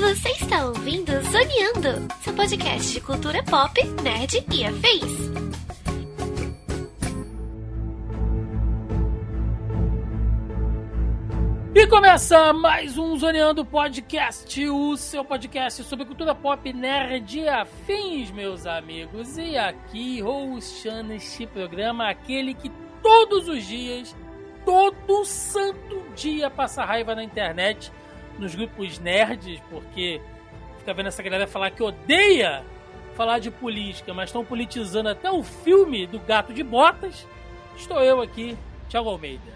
Você está ouvindo Zoneando, seu podcast de cultura pop, nerd e afins. E começa mais um Zoneando Podcast, o seu podcast sobre cultura pop nerd e afins, meus amigos. E aqui, hostando este programa, aquele que todos os dias, todo santo dia passa raiva na internet, nos grupos nerds, porque fica vendo essa galera falar que odeia falar de política, mas estão politizando até o filme do Gato de Botas. Estou eu aqui, Thiago Almeida.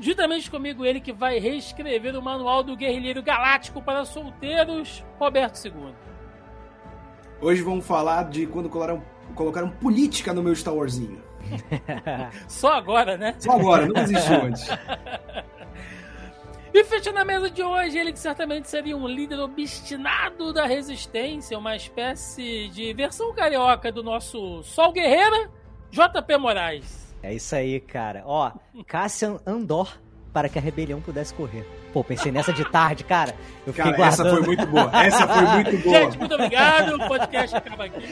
Juntamente comigo, ele que vai reescrever o manual do Guerrilheiro Galáctico para solteiros, Roberto II. Hoje vamos falar de quando colocaram, colocaram política no meu Star Warsinho. Só agora, né? Só agora, não existiu antes. E fechando a mesa de hoje, ele que certamente seria um líder obstinado da resistência, uma espécie de versão carioca do nosso Sol Guerreira, JP Moraes. É isso aí, cara. Ó, Cassian Andor para que a rebelião pudesse correr. Pô, pensei nessa de tarde, cara. Eu fiquei Cara, essa guardando. foi muito boa. Essa foi muito boa. Gente, muito obrigado. O podcast acaba aqui.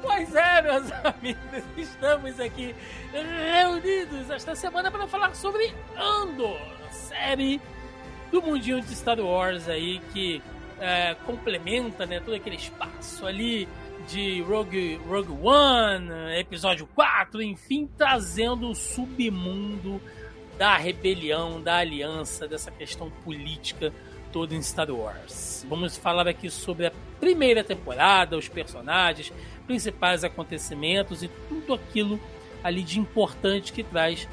Pois é, meus amigos, estamos aqui reunidos esta semana para falar sobre Andor, série do mundinho de Star Wars aí que é, complementa né, todo aquele espaço ali de Rogue, Rogue One, episódio 4, enfim, trazendo o submundo da rebelião, da aliança, dessa questão política toda em Star Wars. Vamos falar aqui sobre a primeira temporada, os personagens, principais acontecimentos e tudo aquilo ali de importante que traz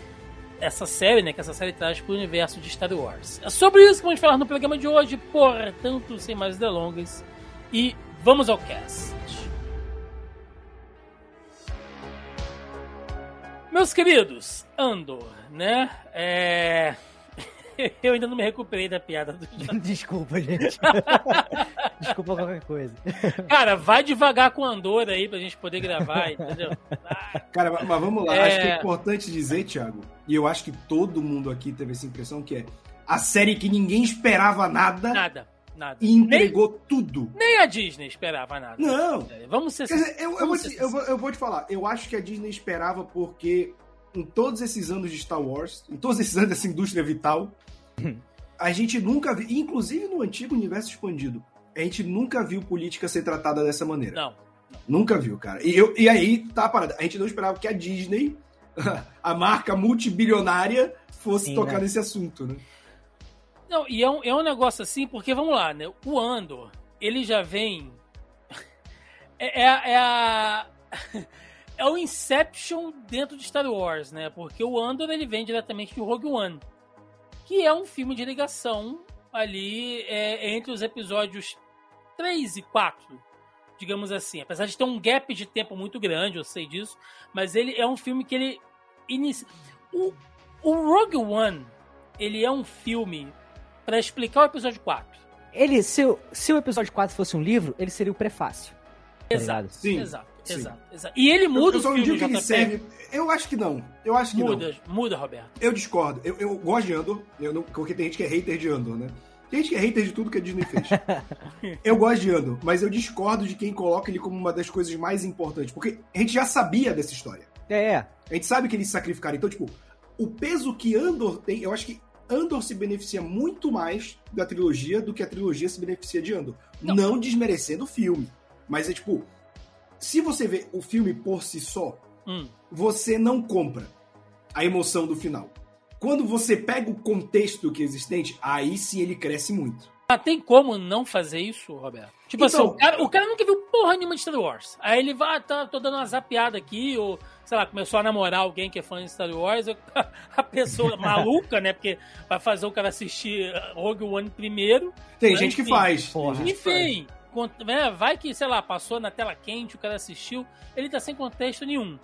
essa série, né, que essa série traz para o universo de Star Wars. É sobre isso que vamos falar no programa de hoje, portanto, sem mais delongas, e vamos ao cast. Meus queridos, Andor, né? É... Eu ainda não me recuperei da piada do Desculpa, gente. Desculpa qualquer coisa. Cara, vai devagar com Andor aí pra gente poder gravar, entendeu? Cara, mas vamos lá. É. Acho que é importante dizer, Thiago, e eu acho que todo mundo aqui teve essa impressão, que é a série que ninguém esperava nada Nada, nada. e entregou tudo. Nem a Disney esperava nada. Não. Vamos ser dizer, eu, eu, vou te, eu, vou, eu vou te falar, eu acho que a Disney esperava porque em todos esses anos de Star Wars, em todos esses anos dessa indústria vital, a gente nunca viu, inclusive no antigo universo expandido, a gente nunca viu política ser tratada dessa maneira. Não. Nunca viu, cara. E, eu, e aí, tá a parada. A gente não esperava que a Disney, a marca multibilionária, fosse Sim, tocar né? nesse assunto, né? Não, e é um, é um negócio assim, porque vamos lá, né? O Andor, ele já vem. É, é, é a. É o Inception dentro de Star Wars, né? Porque o Andor ele vem diretamente de Rogue One, que é um filme de ligação ali é, entre os episódios 3 e 4, digamos assim. Apesar de ter um gap de tempo muito grande, eu sei disso, mas ele é um filme que ele inicia. O, o Rogue One, ele é um filme para explicar o episódio 4. Ele, se, o- se o episódio 4 fosse um livro, ele seria o prefácio. Tá Exato, ligado? Sim, exato, sim. exato, exato. E ele muda eu só o não filme, digo que ele serve. Eu acho que não. Eu acho que não. Muda, muda, Roberto. Eu discordo. Eu, eu gosto de Andor, eu não- porque tem gente que é hater de Andor, né? Tem gente que é hater de tudo que a Disney fez. eu gosto de Andor, mas eu discordo de quem coloca ele como uma das coisas mais importantes. Porque a gente já sabia dessa história. É, é. A gente sabe que eles se sacrificaram. Então, tipo, o peso que Andor tem, eu acho que Andor se beneficia muito mais da trilogia do que a trilogia se beneficia de Andor. Não. Não, desmerecendo o filme. Mas é tipo, se você vê o filme por si só, Hum. você não compra a emoção do final. Quando você pega o contexto que é existente, aí sim ele cresce muito. Mas tem como não fazer isso, Roberto? Tipo Então- assim, o cara, o cara nunca viu porra nenhuma de Star Wars. Aí ele vai, ah, tá, tô dando uma zapiada aqui, ou, sei lá, começou a namorar alguém que é fã de Star Wars, a pessoa maluca, né? Porque vai fazer o cara assistir Rogue One primeiro. Tem Mas, gente que enfim, faz. porra. que faz. Né, vai que, sei lá, passou na tela quente, o cara assistiu, ele tá sem contexto nenhum.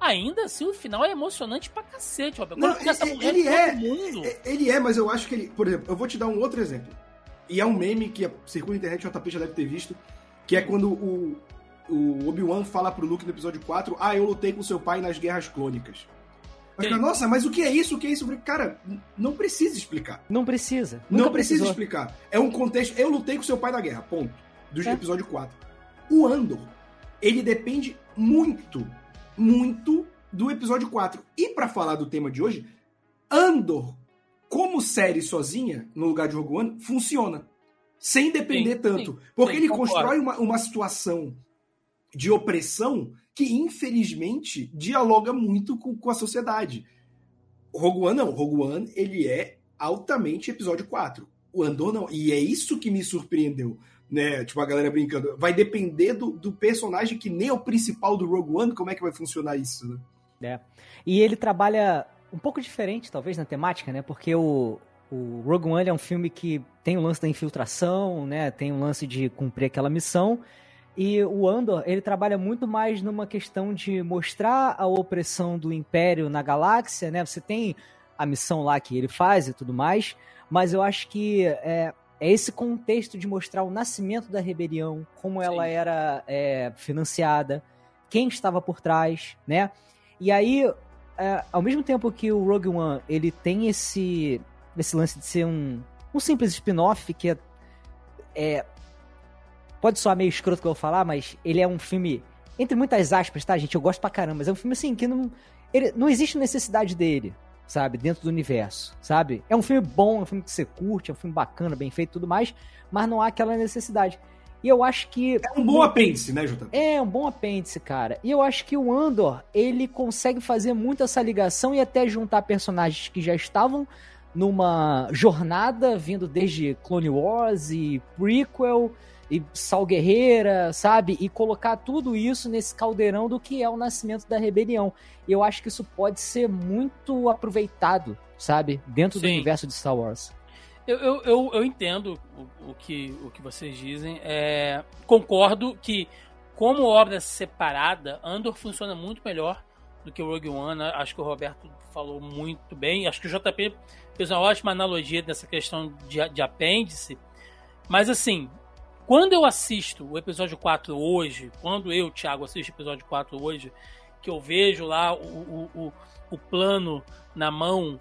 Ainda assim, o final é emocionante pra cacete, Roberto. Quando Não, começa a ele- morrer ele todo é- mundo. É, Ele é, mas eu acho que ele. Por exemplo, eu vou te dar um outro exemplo. E é um meme que circula na internet, o JP já deve ter visto. Que é quando o, o Obi-Wan fala pro Luke no episódio 4: Ah, eu lutei com seu pai nas guerras clônicas. Ficar, nossa, mas o que é isso? O que é isso? Cara, não precisa explicar. Não precisa. Não Nunca precisa precisou. explicar. É um contexto. Eu lutei com seu pai da guerra, ponto. Do É. episódio 4. O Andor, ele depende muito, muito do episódio 4. E pra falar do tema de hoje, Andor, como série sozinha, no lugar de Rogue One, funciona. Sem depender Sim, tanto. sim, porque sim, ele concordo. constrói uma, uma situação de opressão que, infelizmente, dialoga muito com, com a sociedade. Rogue One não. Rogue One, ele é altamente episódio 4. O Andor não. E é isso que me surpreendeu. Né? Tipo, a galera brincando. Vai depender do, do personagem que nem é o principal do Rogue One, como é que vai funcionar isso, né? E ele trabalha um pouco diferente, talvez, na temática, né? Porque o, o Rogue One é um filme que tem o lance da infiltração, né? Tem o lance de cumprir aquela missão. E o Andor, ele trabalha muito mais numa questão de mostrar a opressão do Império na galáxia, né? Você tem a missão lá que ele faz e tudo mais, mas eu acho que é, é esse contexto de mostrar o nascimento da rebelião, como ela Sim. era é, financiada, quem estava por trás, né? E aí, é, ao mesmo tempo que o Rogue One ele tem esse, esse lance de ser um, um simples spin-off que é, é- Pode soar meio escroto que eu vou falar, mas ele é um filme, entre muitas aspas, tá, gente? Eu gosto pra caramba, mas é um filme assim que não. Ele, não existe necessidade dele, sabe? Dentro do universo, sabe? É um filme bom, é um filme que você curte, é um filme bacana, bem feito e tudo mais, mas não há aquela necessidade. E eu acho que. É um bom apêndice, né, JP? É um bom apêndice, cara. E eu acho que o Andor, ele consegue fazer muito essa ligação e até juntar personagens que já estavam numa jornada vindo desde Clone Wars e prequel e Sal Guerreira, sabe? E colocar tudo isso nesse caldeirão do que é o nascimento da rebelião. E eu acho que isso pode ser muito aproveitado, sabe? Dentro do Sim. universo de Star Wars. Eu, eu, eu, eu entendo o, o, que, o que vocês dizem. É, concordo que, como obra separada, Andor funciona muito melhor do que o Rogue One. Acho que o Roberto falou muito bem. Acho que o JP fez uma ótima analogia dessa questão de, de apêndice. Mas, assim, quando eu assisto o episódio 4 hoje, quando eu, Thiago, assisto o episódio 4 hoje, que eu vejo lá o, o, o, o plano na mão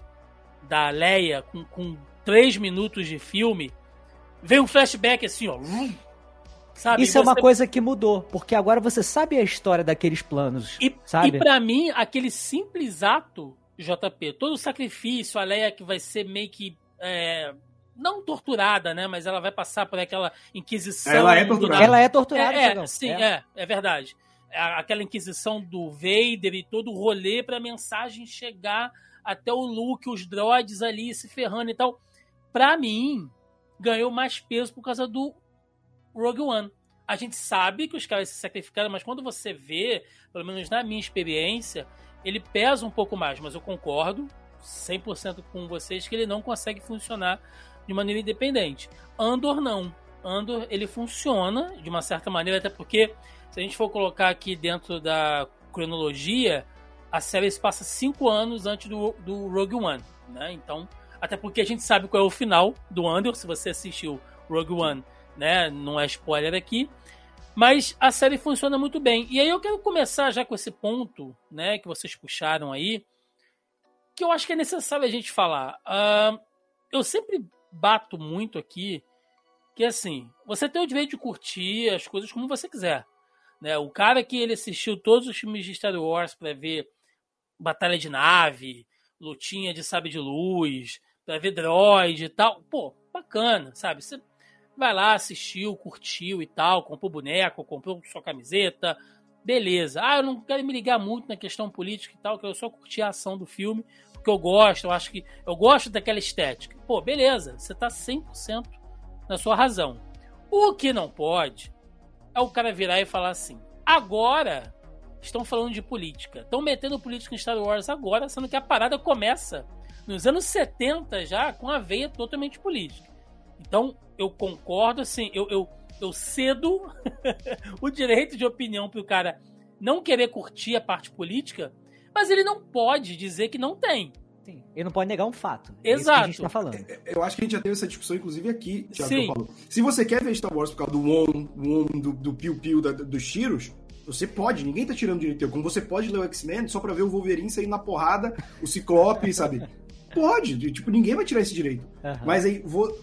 da Leia com, com três minutos de filme, vem um flashback assim, ó. Sabe? Isso é uma Você- coisa que mudou, porque agora você sabe a história daqueles planos, E, sabe? e para mim, aquele simples ato, JP, todo o sacrifício, a Leia que vai ser meio que. é, não torturada, né? Mas ela vai passar por aquela inquisição. Ela é do- torturada. Ela é torturada, É, é, sim, é, é verdade. A- Aquela inquisição do Vader e todo o rolê pra mensagem chegar até o Luke, os droids ali se ferrando e tal. Pra mim, ganhou mais peso por causa do Rogue One. A gente sabe que os caras se sacrificaram, mas quando você vê, pelo menos na minha experiência, ele pesa um pouco mais. Mas eu concordo 100% com vocês que ele não consegue funcionar de maneira independente. Andor não. Andor ele funciona de uma certa maneira, até porque se a gente for colocar aqui dentro da cronologia, a série se passa cinco anos antes do, do Rogue One, né? Então, até porque a gente sabe qual é o final do Andor, se você assistiu Rogue One, né? Não é spoiler aqui. Mas a série funciona muito bem. E aí eu quero começar já com esse ponto, né, que vocês puxaram aí, que eu acho que é necessário a gente falar. Ah, eu sempre bato muito aqui que assim, você tem o direito de curtir as coisas como você quiser. Né? O cara que ele assistiu todos os filmes de Star Wars para ver batalha de nave, lutinha de sabre de luz, para ver droid e tal, pô, bacana, sabe? Você vai lá, assistiu, curtiu e tal, comprou boneco, comprou sua camiseta, beleza. Ah, eu não quero me ligar muito na questão política e tal, que eu só curti a ação do filme, porque eu gosto, eu acho que eu gosto daquela estética. Pô, beleza, você tá 100% na sua razão. O que não pode é o cara virar e falar assim: agora estão falando de política, estão metendo política em Star Wars agora, sendo que a parada começa nos anos 70 já com a veia totalmente política. Então, eu concordo, assim, eu, eu, eu cedo o direito de opinião pro cara não querer curtir a parte política, mas ele não pode dizer que não tem. Sim. Ele não pode negar um fato. É isso que Exato. a gente tá falando. Eu acho que a gente já teve essa discussão, inclusive, aqui, Thiago, Sim. que eu falo. Se você quer ver Star Wars por causa do Won, Won do, do Piu Piu, da- dos tiros, Você pode, ninguém tá tirando direito teu. Como você pode ler o X-Men só pra ver o Wolverine sair na porrada, o Ciclope, sabe? Pode, tipo, ninguém vai tirar esse direito. Uhum. Mas aí vo,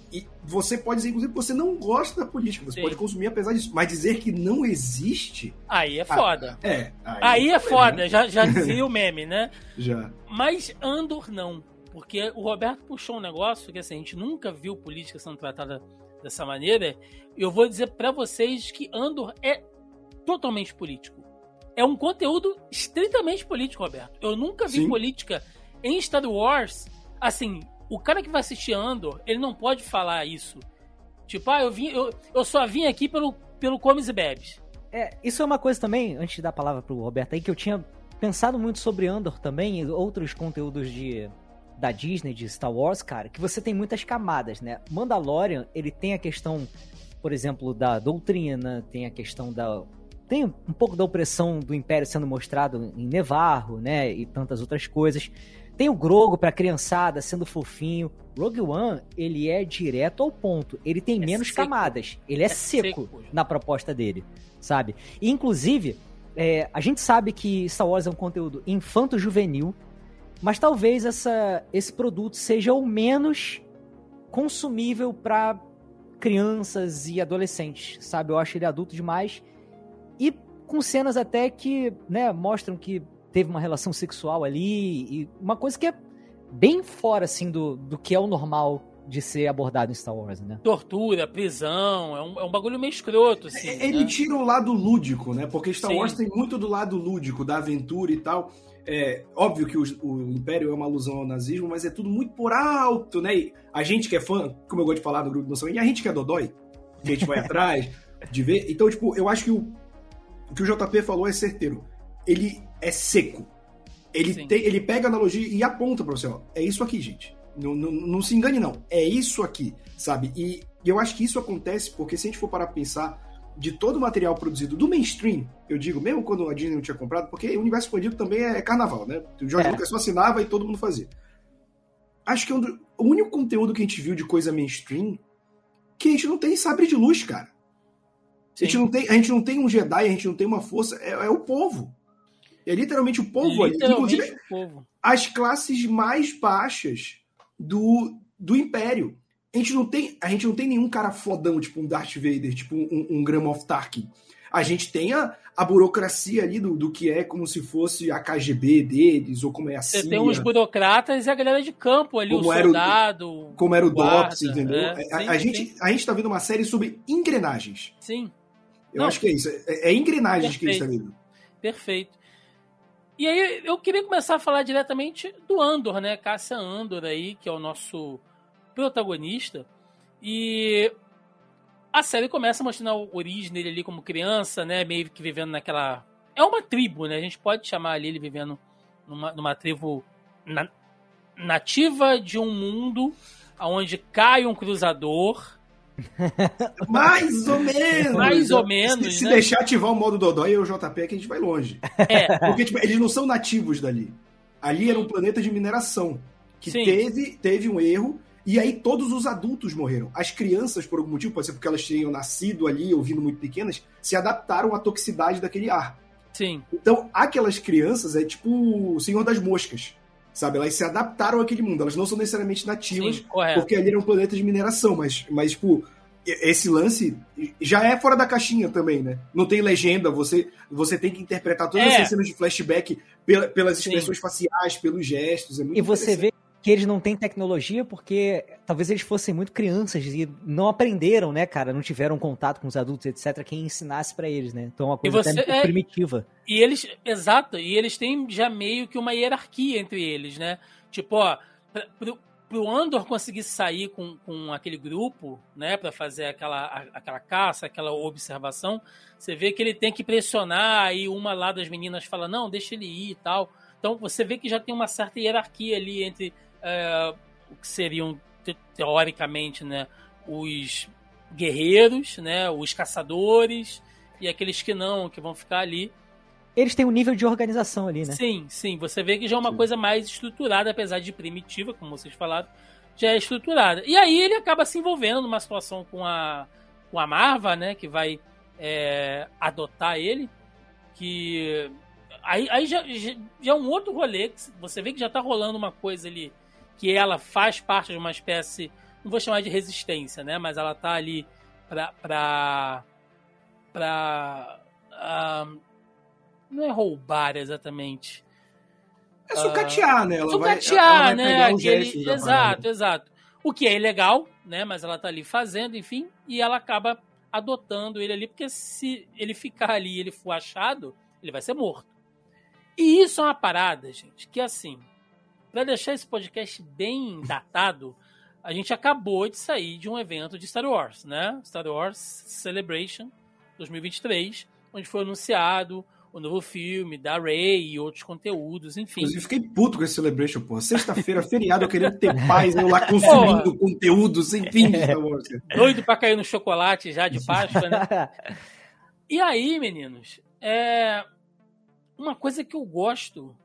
você pode dizer, inclusive, que você não gosta da política, você Sim. pode consumir apesar disso. Mas dizer que não existe. Aí é foda. Ah, é. Aí, aí é foda, né? já, já dizia o meme, né? Já. Mas Andor não. Porque o Roberto puxou um negócio que assim, a gente nunca viu política sendo tratada dessa maneira. Eu vou dizer para vocês que Andor é totalmente político. É um conteúdo estritamente político, Roberto. Eu nunca vi Sim. política em Star Wars. Assim, o cara que vai assistir Andor, ele não pode falar isso. Tipo, ah, eu, vim, eu, eu só vim aqui pelo, pelo Comes e Bebes. É, isso é uma coisa também, antes de dar a palavra pro Roberto aí, que eu tinha pensado muito sobre Andor também e outros conteúdos de da Disney, de Star Wars, cara, que você tem muitas camadas, né? Mandalorian, ele tem a questão, por exemplo, da doutrina, tem a questão da tem um pouco da opressão do Império sendo mostrado em Nevarro, né, e tantas outras coisas. Tem o Grogo pra criançada sendo fofinho. Rogue One, ele é direto ao ponto. Ele tem é menos seco. camadas. Ele é, é seco, seco, na proposta dele, sabe? E, inclusive, é, a gente sabe que Star Wars é um conteúdo infanto-juvenil, mas talvez essa, esse produto seja o menos consumível para crianças e adolescentes, sabe? Eu acho ele adulto demais e com cenas até que, né, mostram que teve uma relação sexual ali e uma coisa que é bem fora assim do, do que é o normal de ser abordado em Star Wars, né? Tortura, prisão, é um, é um bagulho meio escroto, assim. É, ele né? tira o lado lúdico, né? Porque Star Sim. Wars tem muito do lado lúdico, da aventura e tal. É óbvio que o, o, Império é uma alusão ao nazismo, mas é tudo muito por alto, né? E a gente que é fã, como eu gosto de falar no grupo do Noção, e a gente que é dodói, que a gente vai atrás de ver. Então, tipo, eu acho que o, o que o JP falou é certeiro. Ele é seco. Ele, tem, ele pega a analogia e aponta pra você, ó. É isso aqui, gente. Não, não, não se engane, não. É isso aqui, sabe? E, e eu acho que isso acontece porque se a gente for parar pra pensar de todo o material produzido do mainstream, eu digo, mesmo quando a Disney não tinha comprado, porque o universo expandido também é carnaval, né? O George é. Lucas só assinava e todo mundo fazia. Acho que é um do, o único conteúdo que a gente viu de coisa mainstream que a gente não tem sabre de luz, cara. A gente, não tem, a gente não tem um Jedi, a gente não tem uma força, é, é o povo. É literalmente o povo ali. Inclusive, povo. as classes mais baixas do, do Império. A gente, não tem, a gente não tem nenhum cara fodão, tipo um Darth Vader, tipo um, um Gram of Tarkin. A gente tem a, a burocracia ali do, do que é como se fosse a KGB deles, ou como é a CIA. Você tem os burocratas e a galera de campo ali, como o soldado. O, como era o guarda, DOPS, entendeu? É, sim, a, a gente, a gente tá vendo uma série sobre engrenagens. Sim. Eu Não, acho que é isso. É, é engrenagens perfeito, que a gente tá vendo. Perfeito. E aí eu queria começar a falar diretamente do Andor, né? Cássia Andor aí, que é o nosso protagonista. E a série começa mostrando a origem dele ali como criança, né? Meio que vivendo naquela. É uma tribo, né? A gente pode chamar ali ele vivendo numa, numa tribo na... nativa de um mundo onde cai um cruzador Mais ou menos. Mais ou menos. Se, se né? deixar ativar o modo Dodói e o JP, que a gente vai longe. É. Porque tipo, eles não são nativos dali. Ali era um planeta de mineração. Que teve, teve um erro. E aí todos os adultos morreram. As crianças, por algum motivo, pode ser porque elas tinham nascido ali, ouvindo muito pequenas, se adaptaram à toxicidade daquele ar. Sim. Então, aquelas crianças é tipo o Senhor das Moscas. Sabe? Elas se adaptaram àquele mundo. Elas não são necessariamente nativas, Sim, porque ali era um planeta de mineração, mas, mas tipo, esse lance já é fora da caixinha também, né? Não tem legenda, você, você tem que interpretar todas é. as cenas de flashback pelas expressões Sim. faciais, pelos gestos. É e você vê que eles não têm tecnologia porque talvez eles fossem muito crianças e não aprenderam, né, cara? Não tiveram contato com os adultos, etc. Quem ensinasse para eles, né? Então é uma coisa você, é... primitiva. E eles, exato, e eles têm já meio que uma hierarquia entre eles, né? Tipo, ó, pro, pro Andor conseguir sair com, com aquele grupo, né, para fazer aquela, aquela caça, aquela observação, você vê que ele tem que pressionar, aí uma lá das meninas fala, não, deixa ele ir e tal. Então você vê que já tem uma certa hierarquia ali entre é, o que seriam teoricamente, né, os guerreiros, né, os caçadores e aqueles que não, que vão ficar ali. Eles têm um nível de organização ali, né? Sim, sim. Você vê que já é uma sim. coisa mais estruturada, apesar de primitiva, como vocês falaram, já é estruturada. E aí ele acaba se envolvendo numa situação com a, com a Marva, né, que vai é, adotar ele, que aí, aí já, já, já, é um outro rolê. Que você vê que já tá rolando uma coisa ali que ela faz parte de uma espécie, não vou chamar de resistência, né? Mas ela tá ali pra. pra, pra uh, não é roubar exatamente. É sucatear, uh, né? Ela sucatear, vai, né? Aquele, exato, exato. O que é ilegal, né? Mas ela tá ali fazendo, enfim, e ela acaba adotando ele ali, porque se ele ficar ali e ele for achado, ele vai ser morto. E isso é uma parada, gente, que assim, para deixar esse podcast bem datado, a gente acabou de sair de um evento de Star Wars, né? Star Wars Celebration 2023, onde foi anunciado o novo filme da Ray e outros conteúdos, enfim. Inclusive, fiquei puto com esse Celebration, pô. Sexta-feira, feriado, eu queria ter paz, eu lá consumindo pô, conteúdo sem fim de Star Wars. Doido pra cair no chocolate já de Páscoa, né? E aí, meninos, é uma coisa que eu gosto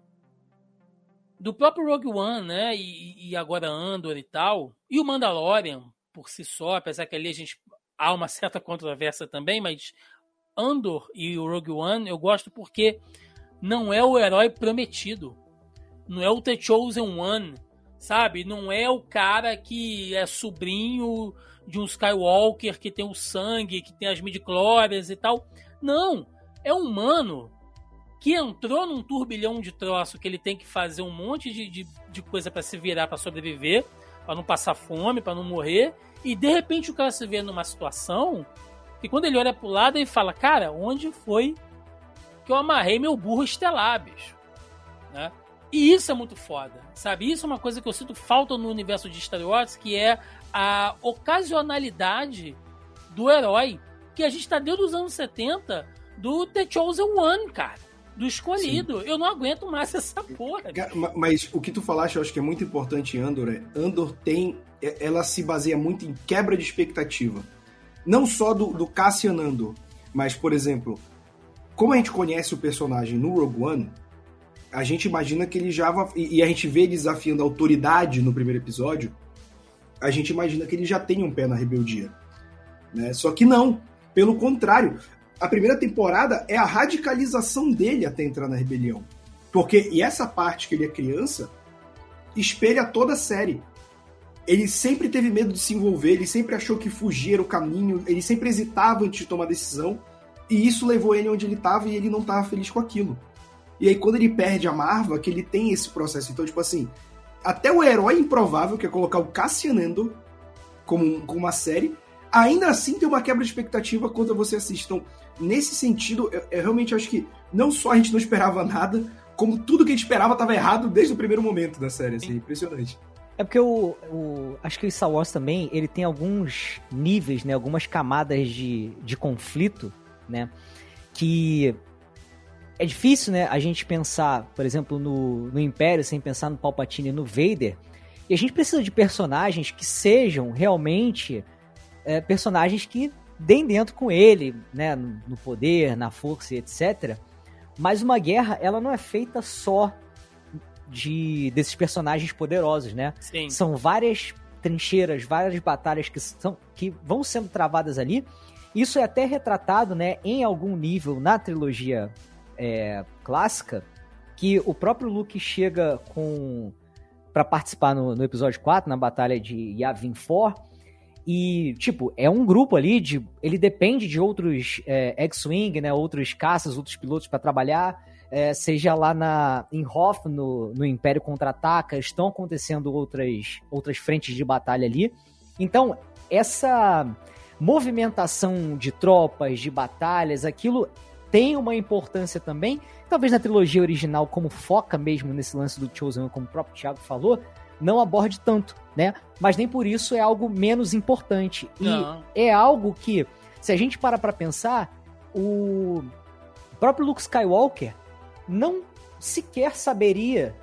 do próprio Rogue One, né? E, e agora Andor e tal, e o Mandalorian por si só, apesar que ali a gente há uma certa controvérsia também, mas Andor e o Rogue One eu gosto porque não é o herói prometido. Não é o The Chosen One, sabe? Não é o cara que é sobrinho de um Skywalker que tem o sangue, que tem as midichlorians e tal. Não, é um humano que entrou num turbilhão de troço que ele tem que fazer um monte de, de, de coisa para se virar, para sobreviver, para não passar fome, para não morrer. E de repente o cara se vê numa situação e quando ele olha pro lado, ele fala: Cara, onde foi que eu amarrei meu burro estelar, bicho? Né? E isso é muito foda, sabe? Isso é uma coisa que eu sinto falta no universo de Star Wars, que é a ocasionalidade do herói. Que a gente tá desde os anos 70 do The Chosen One, cara. Do escolhido. Sim. Eu não aguento mais essa porra. Mas o que tu falaste, eu acho que é muito importante Andor. É, Andor tem. É, ela se baseia muito em quebra de expectativa não só do, do Cassian Andor, mas, por exemplo, como a gente conhece o personagem no Rogue One, a gente imagina que ele já. E a gente vê ele desafiando a autoridade no primeiro episódio, a gente imagina que ele já tem um pé na rebeldia. Né? Só que não. Pelo contrário, a primeira temporada é a radicalização dele até entrar na rebelião. Porque, e essa parte que ele é criança, espelha toda a série ele sempre teve medo de se envolver, ele sempre achou que fugir era o caminho, ele sempre hesitava antes de tomar decisão, e isso levou ele onde ele estava e ele não estava feliz com aquilo. E aí, quando ele perde a Marva, que ele tem esse processo. Então, tipo assim, até o herói improvável, que é colocar o Cassian Andor como, como uma série, ainda assim tem uma quebra de expectativa quando você assiste. Então, nesse sentido, eu, eu realmente acho que não só a gente não esperava nada, como tudo que a gente esperava estava errado desde o primeiro momento da série. Assim, impressionante. É porque o, o, Acho que o Star Wars também, ele tem alguns níveis, né? Algumas camadas de, de conflito, né? Que é difícil, né? A gente pensar, por exemplo, no, no Império sem pensar no Palpatine e no Vader. E a gente precisa de personagens que sejam realmente é, personagens que deem dentro com ele, né? No poder, na força, etc. Mas uma guerra, ela não é feita só de desses personagens poderosos, né? Sim. São várias trincheiras, várias batalhas que, são, que vão sendo travadas ali. Isso é até retratado, né, em algum nível na trilogia é, clássica, que o próprio Luke chega com para participar no, no, episódio 4, na batalha de Yavin 4, e, tipo, é um grupo ali de. Ele depende de outros é, X-Wing, né? Outros caças, outros pilotos para trabalhar é, seja lá na, em Hoth, no, no Império Contra-Ataca, estão acontecendo outras, outras frentes de batalha ali. Então, essa movimentação de tropas, de batalhas, aquilo tem uma importância também. Talvez na trilogia original, como foca mesmo nesse lance do Chosen, como o próprio Thiago falou, não aborde tanto, né? Mas nem por isso é algo menos importante. E não. é algo que, se a gente para pra pensar, o próprio Luke Skywalker, não sequer saberia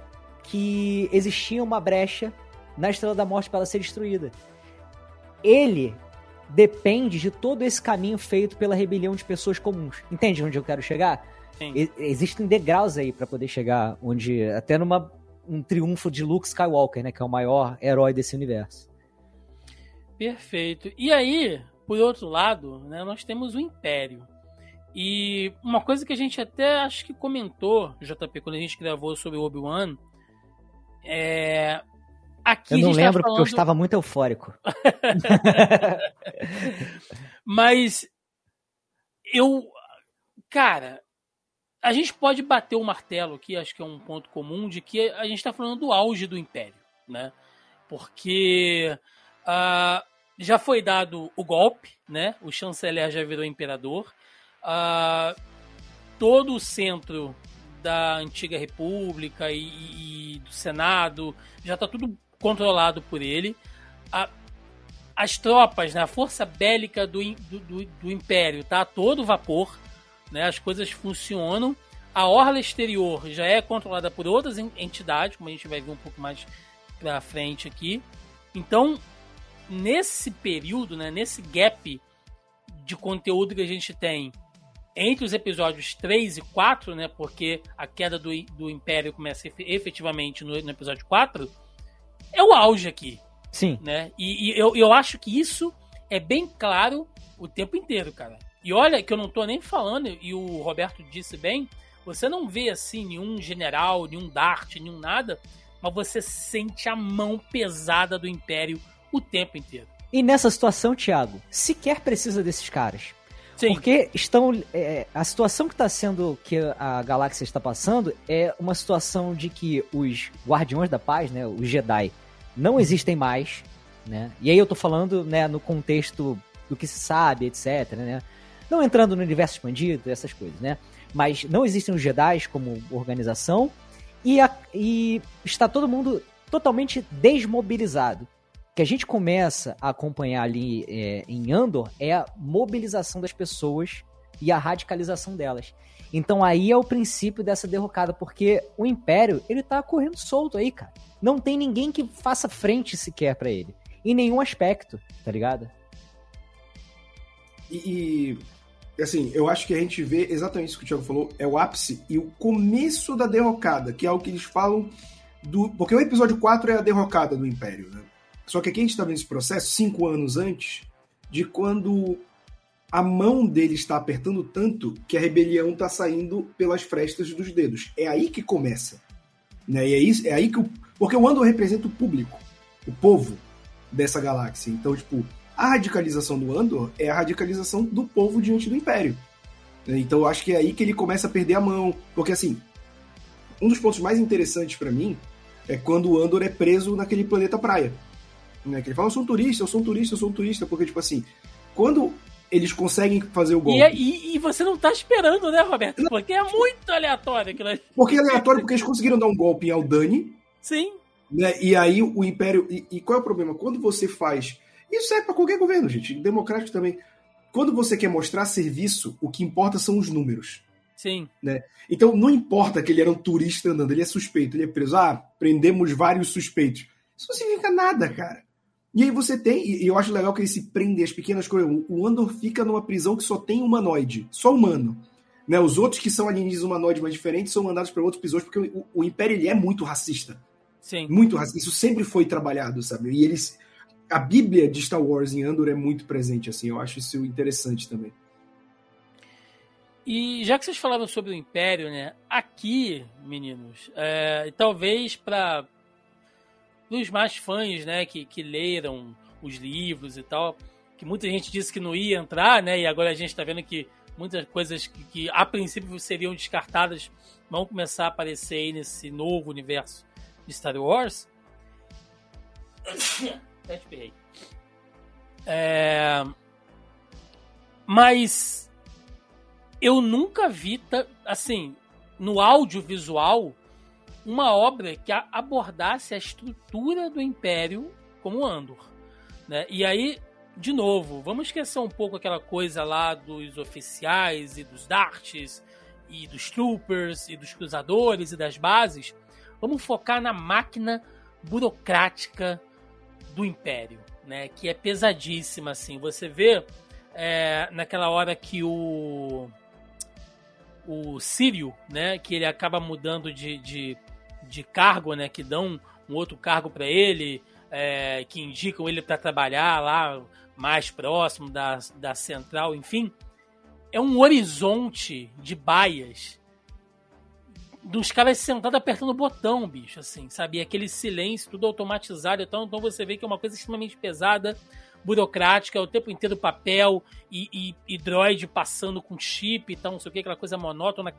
que existia uma brecha na Estrela da Morte para ela ser destruída. Ele depende de todo esse caminho feito pela rebelião de pessoas comuns. Entende onde eu quero chegar? E, existem degraus aí para poder chegar onde até numa um triunfo de Luke Skywalker, né, que é o maior herói desse universo. Perfeito. E aí, por outro lado, né, nós temos o Império E uma coisa que a gente até acho que comentou, JP, quando a gente gravou sobre o Obi-Wan, é. Aqui eu não tá lembro falando... porque eu estava muito eufórico. Mas eu. Cara, a gente pode bater o martelo aqui, acho que é um ponto comum, de que a gente está falando do auge do Império, né? Porque uh, já foi dado o golpe, né? O chanceler já virou imperador. Uh, todo o centro da antiga república e, e do senado já está tudo controlado por ele. A, as tropas, né, a força bélica do, do, do, império tá a todo vapor, né, as coisas funcionam. A orla exterior já é controlada por outras entidades, como a gente vai ver um pouco mais para frente aqui. Então, nesse período, né, nesse gap de conteúdo que a gente tem entre os episódios 3 e 4, né, porque a queda do, do Império começa efetivamente no, no episódio 4, é o auge aqui. Sim. Né? E, e eu, eu acho que isso é bem claro o tempo inteiro, cara. E olha que eu não tô nem falando, e o Roberto disse bem, você não vê assim nenhum general, nenhum Dart, nenhum nada, mas você sente a mão pesada do Império o tempo inteiro. E nessa situação, Thiago, sequer precisa desses caras. Sim. Porque estão. É, a situação que está sendo. que a galáxia está passando é uma situação de que os Guardiões da Paz, né? Os Jedi, não existem mais. Né? E aí eu tô falando né, no contexto do que se sabe, etc. Né? Não entrando no universo expandido, essas coisas, né? Mas não existem os Jedi como organização e, a, e está todo mundo totalmente desmobilizado que a gente começa a acompanhar ali é, em Andor é a mobilização das pessoas e a radicalização delas. Então aí é o princípio dessa derrocada, porque o Império, ele tá correndo solto aí, cara. Não tem ninguém que faça frente sequer para ele. Em nenhum aspecto, tá ligado? E, e, assim, eu acho que a gente vê exatamente isso que o Thiago falou, é o ápice e o começo da derrocada, que é o que eles falam do. Porque o episódio 4 é a derrocada do Império, né? Só que aqui a gente está vendo esse processo cinco anos antes de quando a mão dele está apertando tanto que a rebelião está saindo pelas frestas dos dedos. É aí que começa. Né? E é, isso, é aí que o. Porque o Andor representa o público, o povo dessa galáxia. Então, tipo, a radicalização do Andor é a radicalização do povo diante do Império. Então, eu acho que é aí que ele começa a perder a mão. Porque, assim, um dos pontos mais interessantes para mim é quando o Andor é preso naquele planeta praia. Né? Que ele fala, eu sou um turista, eu sou um turista, eu sou um turista, porque, tipo assim, quando eles conseguem fazer o golpe. E, é, e, e, você não tá esperando, né, Roberto? Porque é muito aleatório aquilo ali. Porque é aleatório, porque eles conseguiram dar um golpe em Aldani. Sim. Né? E aí o Império. E, e qual é o problema? Quando você faz. Isso serve para qualquer governo, gente. Democrático também. Quando você quer mostrar serviço, o que importa são os números. Sim. Né? Então não importa que ele era um turista andando, ele é suspeito, ele é preso. Ah, prendemos vários suspeitos. Isso não significa nada, cara. E aí você tem, e eu acho legal que ele se prende às pequenas coisas. O Andor fica numa prisão que só tem humanoide, só humano. Né? Os outros que são alienígenas humanoides mais diferentes são mandados para outros prisões, porque o, o, Império ele é muito racista. Sim. Muito racista. Isso sempre foi trabalhado, sabe? E eles. A Bíblia de Star Wars em Andor é muito presente, assim. Eu acho isso interessante também. E já que vocês falaram sobre o Império, né? Aqui, meninos, é, talvez para dos mais fãs, né, que, que leram os livros e tal, que muita gente disse que não ia entrar, né, e agora a gente está vendo que muitas coisas que, que, a princípio seriam descartadas vão começar a aparecer aí nesse novo universo de Star Wars. Até esperei. É... Mas eu nunca vi, assim, no audiovisual, uma obra que abordasse a estrutura do Império como Andor. Né? E aí, de novo, vamos esquecer um pouco aquela coisa lá dos oficiais e dos darts e dos troopers e dos cruzadores e das bases. Vamos focar na máquina burocrática do Império, né? Que é pesadíssima, assim. Você vê é, naquela hora que o o Sírio, né, que ele acaba mudando de, de de cargo, né? Que dão um outro cargo para ele, é, que indicam ele para trabalhar lá mais próximo da, da central, enfim. é um horizonte de baias dos caras sentados apertando o botão, bicho, assim, sabe? E aquele silêncio, tudo automatizado. Então, então você vê que é uma coisa extremamente pesada, burocrática, o tempo inteiro papel e, e, e droid passando com chip e tal, não sei o que, aquela coisa monótona,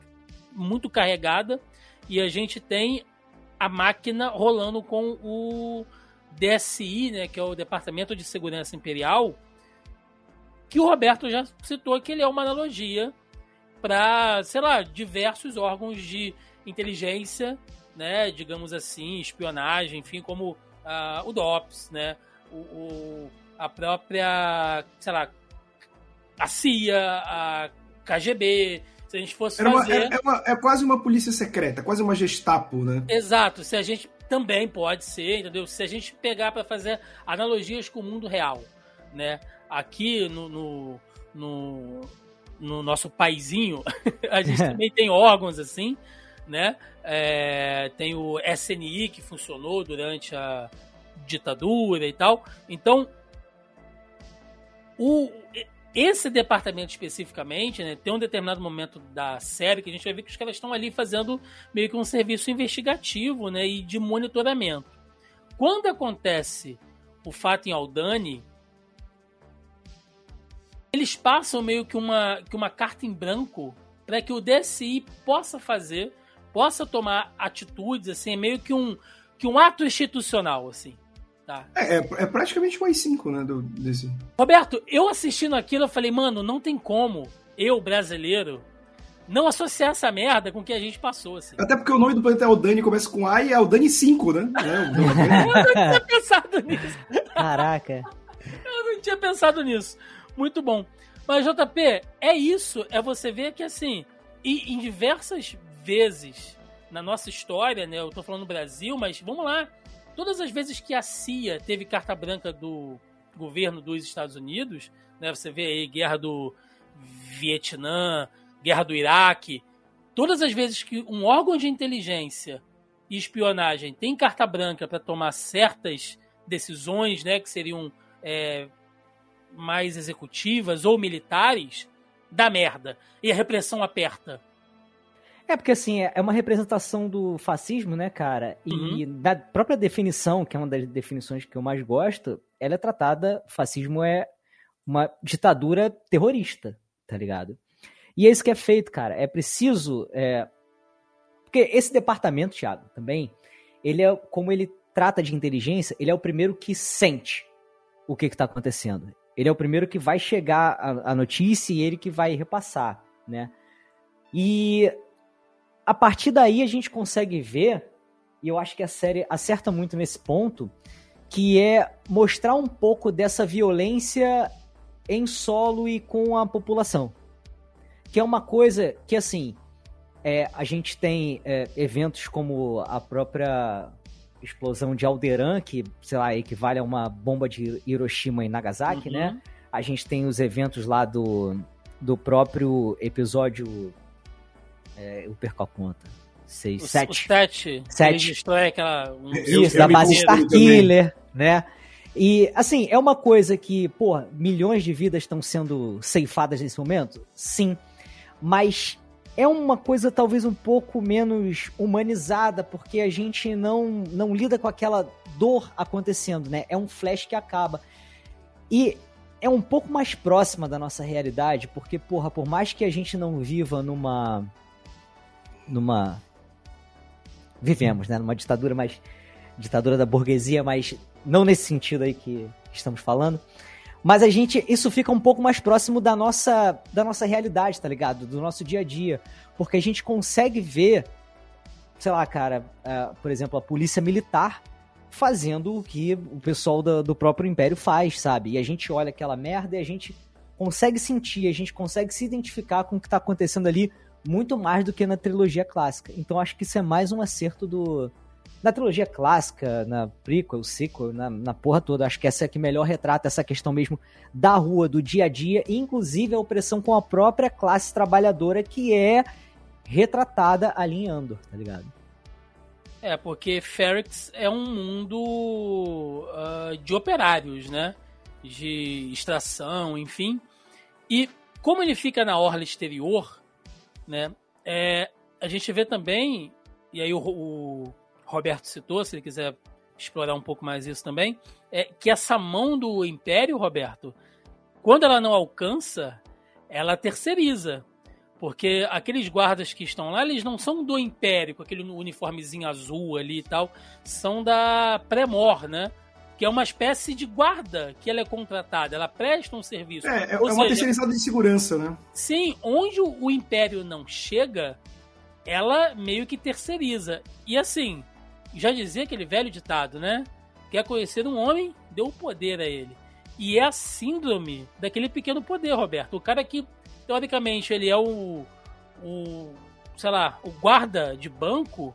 muito carregada. E a gente tem a máquina rolando com o DSI, né, que é o Departamento de Segurança Imperial, que o Roberto já citou que ele é uma analogia para, sei lá, diversos órgãos de inteligência, né, digamos assim, espionagem, enfim, como uh, o DOPS, né, o, o, a própria, sei lá, a CIA, a KGB, se a gente fosse uma, fazer... É, é, uma, é, quase uma polícia secreta, quase uma gestapo, né? Exato, se a gente também pode ser, entendeu? Se a gente pegar para fazer analogias com o mundo real, né? Aqui no, no, no, no nosso paizinho, a gente também tem órgãos assim, né? É, tem o SNI que funcionou durante a ditadura e tal. Então, o, esse departamento especificamente, né, tem um determinado momento da série que a gente vai ver que os caras estão ali fazendo meio que um serviço investigativo né, e de monitoramento. Quando acontece o fato em Aldani, eles passam meio que uma, que uma carta em branco para que o DSI possa fazer possa tomar atitudes, assim, é meio que um, que um ato institucional, assim. Tá. É, é, é praticamente um AI-5, né, do, desse... Roberto, eu assistindo aquilo, eu falei, mano, não tem como eu, brasileiro, não associar essa merda com o que a gente passou, assim. Até porque o nome do planeta é o Dani, começa com A e é o Dani 5, né? É, eu não tinha pensado nisso. Caraca. eu não tinha pensado nisso. Muito bom. Mas, JP, é isso. É você ver que, assim, e em diversas vezes na nossa história, né? Eu tô falando no Brasil, mas vamos lá. Todas as vezes que a CIA teve carta branca do governo dos Estados Unidos, né? Você vê aí guerra do Vietnã, guerra do Iraque, todas as vezes que um órgão de inteligência e espionagem tem carta branca para tomar certas decisões, né, que seriam é, mais executivas ou militares, dá merda. E a repressão aperta. É porque assim, é uma representação do fascismo, né, cara? E uhum. da própria definição, que é uma das definições que eu mais gosto, ela é tratada, fascismo é uma ditadura terrorista, tá ligado? E é isso que é feito, cara. É preciso. É... Porque esse departamento, Thiago, também, ele é, como ele trata de inteligência, ele é o primeiro que sente o que está acontecendo. Ele é o primeiro que vai chegar a, a notícia e ele que vai repassar, né? E a partir daí a gente consegue ver, e eu acho que a série acerta muito nesse ponto, que é mostrar um pouco dessa violência em solo e com a população. Que é uma coisa que, assim, é, a gente tem é, eventos como a própria explosão de Alderan, que, sei lá, equivale a uma bomba de Hiroshima e Nagasaki, né? uhum. né? A gente tem os eventos lá do, do próprio episódio é, eu perco a conta. Seis, o, sete. O sete. Sete. Destrói aquela... Um... Isso, eu, da base Starkiller, né? E, assim, é uma coisa que, pô, milhões de vidas estão sendo ceifadas nesse momento? Sim. Mas é uma coisa talvez um pouco menos humanizada, porque a gente não, não lida com aquela dor acontecendo, né? É um flash que acaba. E é um pouco mais próxima da nossa realidade, porque, porra, por mais que a gente não viva numa numa vivemos, né, numa ditadura mais ditadura da burguesia, mas não nesse sentido aí que estamos falando. Mas a gente isso fica um pouco mais próximo da nossa da nossa realidade, tá ligado? Do nosso dia a dia, porque a gente consegue ver, sei lá, cara, uh, por exemplo, a polícia militar fazendo o que o pessoal do, do próprio império faz, sabe? E a gente olha aquela merda e a gente consegue sentir, a gente consegue se identificar com o que está acontecendo ali muito mais do que na trilogia clássica. Então acho que isso é mais um acerto do. Na trilogia clássica, na prequel, sequel, na, na porra toda, acho que essa é que melhor retrata essa questão mesmo da rua, do dia a dia, inclusive a opressão com a própria classe trabalhadora que é retratada ali em Andor, tá ligado? É, porque Ferrex é um mundo uh, de operários, né? De extração, enfim. E como ele fica na orla exterior, né? É, a gente vê também, e aí o, o, Roberto citou, se ele quiser explorar um pouco mais isso também, é que essa mão do Império, Roberto, quando ela não alcança, ela terceiriza. Porque aqueles guardas que estão lá, eles não são do Império, com aquele uniformezinho azul ali e tal, são da Premor, né? Que é uma espécie de guarda que ela é contratada, ela presta um serviço. É, é, Ou é uma terceirizada de segurança, né? Sim, onde o Império não chega, ela meio que terceiriza. E assim, já dizia aquele velho ditado, né? Quer conhecer um homem, deu o poder a ele. E é a síndrome daquele pequeno poder, Roberto. O cara que teoricamente ele é o, o sei lá, o guarda de banco,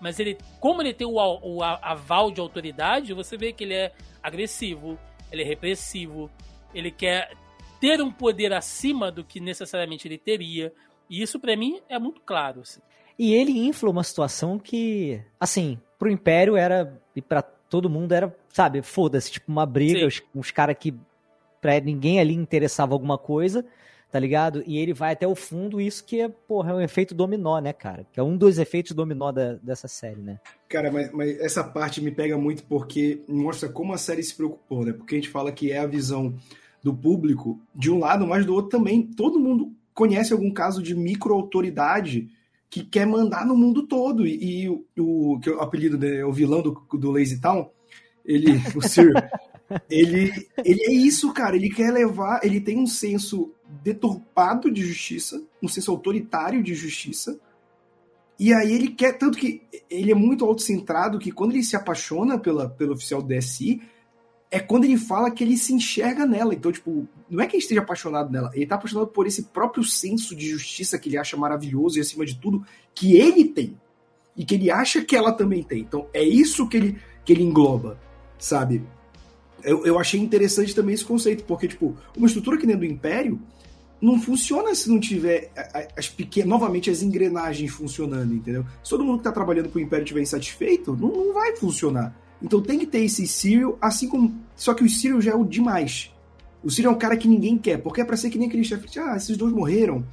mas ele, como ele tem o, o aval de autoridade, você vê que ele é agressivo, ele é repressivo, ele quer ter um poder acima do que necessariamente ele teria. E isso para mim é muito claro. Assim. E ele infla uma situação que, assim, pro Império era e para todo mundo era, sabe, foda-se, tipo uma briga, Sim. os, os caras que pra ninguém ali interessava alguma coisa tá ligado? E ele vai até o fundo, isso que é, porra, é um efeito dominó, né, cara? Que é um dos efeitos dominó da, dessa série, né? Cara, mas, mas essa parte me pega muito porque mostra como a série se preocupou, né? Porque a gente fala que é a visão do público de um lado, mas do outro também. Todo mundo conhece algum caso de micro-autoridade que quer mandar no mundo todo. E, e o, que é o apelido dele, o vilão do, do Lazy Town, ele, o Sir, ele, ele é isso, cara. Ele quer levar. Ele tem um senso deturpado de justiça, um senso autoritário de justiça. E aí ele quer, tanto que ele é muito autocentrado que quando ele se apaixona pela, pelo oficial do DSI, é quando ele fala que ele se enxerga nela. Então, tipo, não é que ele esteja apaixonado nela, ele está apaixonado por esse próprio senso de justiça que ele acha maravilhoso e, acima de tudo, que ele tem. E que ele acha que ela também tem. Então, é isso que ele, que ele engloba, sabe? Eu, eu achei interessante também esse conceito, porque, tipo, uma estrutura que nem do Império, não funciona se não tiver as pequenas, novamente as engrenagens funcionando, entendeu? Se todo mundo que está trabalhando para o Império estiver insatisfeito, não, não vai funcionar. Então tem que ter esse Cyril, assim como. Só que o Cyril já é o demais. O Cyril é um cara que ninguém quer, porque é pra ser que nem aquele chefe. Ah, esses dois morreram.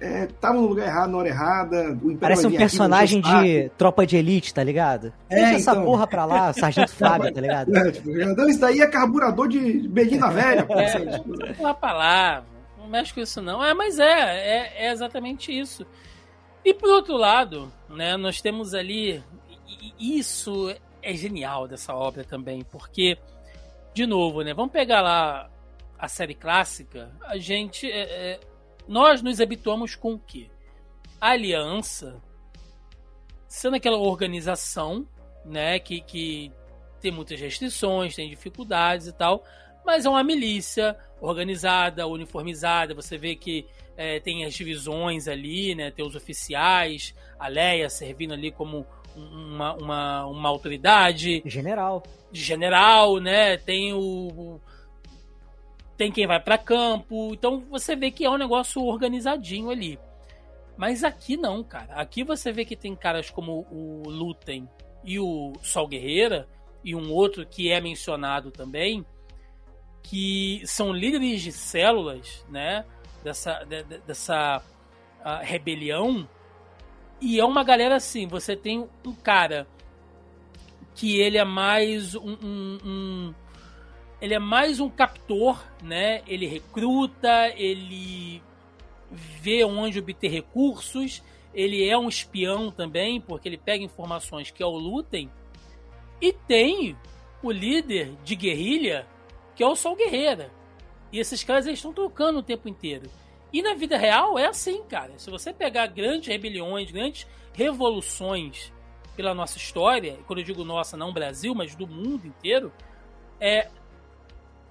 Estavam é, no lugar errado, na hora errada. O Império Parece um personagem de tropa de elite, tá ligado? É, Deixa essa então... porra pra lá, Sargento Fábio, tá ligado? É, tipo, não, isso daí é carburador de Belina Velha, pô. É, tipo, lá pra lá não mexe com isso não. É, mas é, é, é, exatamente isso. E por outro lado, né, nós temos ali. Isso é genial dessa obra também, porque, de novo, né, vamos pegar lá a série clássica, a gente. É, é, nós nos habituamos com o quê? A aliança sendo aquela organização, né, que, que tem muitas restrições, tem dificuldades e tal, mas é uma milícia organizada, uniformizada. Você vê que é, tem as divisões ali, né? Tem os oficiais, a Leia servindo ali como uma, uma, uma autoridade. General. General, né? Tem o. Tem quem vai para campo. Então você vê que é um negócio organizadinho ali. Mas aqui não, cara. Aqui você vê que tem caras como o Lutem e o Sol Guerreira, e um outro que é mencionado também, que são líderes de células, né? Dessa, de, dessa uh, rebelião. E é uma galera assim, você tem um cara que ele é mais um, um, um ele é mais um captor, né? Ele recruta, ele vê onde obter recursos, ele é um espião também, porque ele pega informações que é o Lutem. E tem o líder de guerrilha, que é o Sol Guerreira. E esses caras estão trocando o tempo inteiro. E na vida real é assim, cara. Se você pegar grandes rebeliões, grandes revoluções pela nossa história, quando eu digo nossa, não Brasil, mas do mundo inteiro, é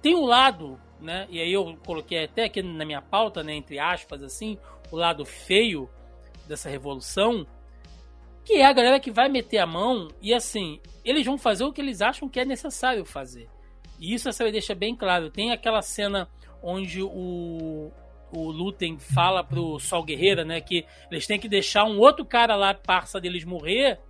tem um lado, né? E aí eu coloquei até aqui na minha pauta, né, entre aspas assim, o lado feio dessa revolução, que é a galera que vai meter a mão e assim, eles vão fazer o que eles acham que é necessário fazer. E isso a série deixa bem claro. Tem aquela cena onde o, o Lutem fala pro Sol Guerreira, né, que eles têm que deixar um outro cara lá, parça deles, morrer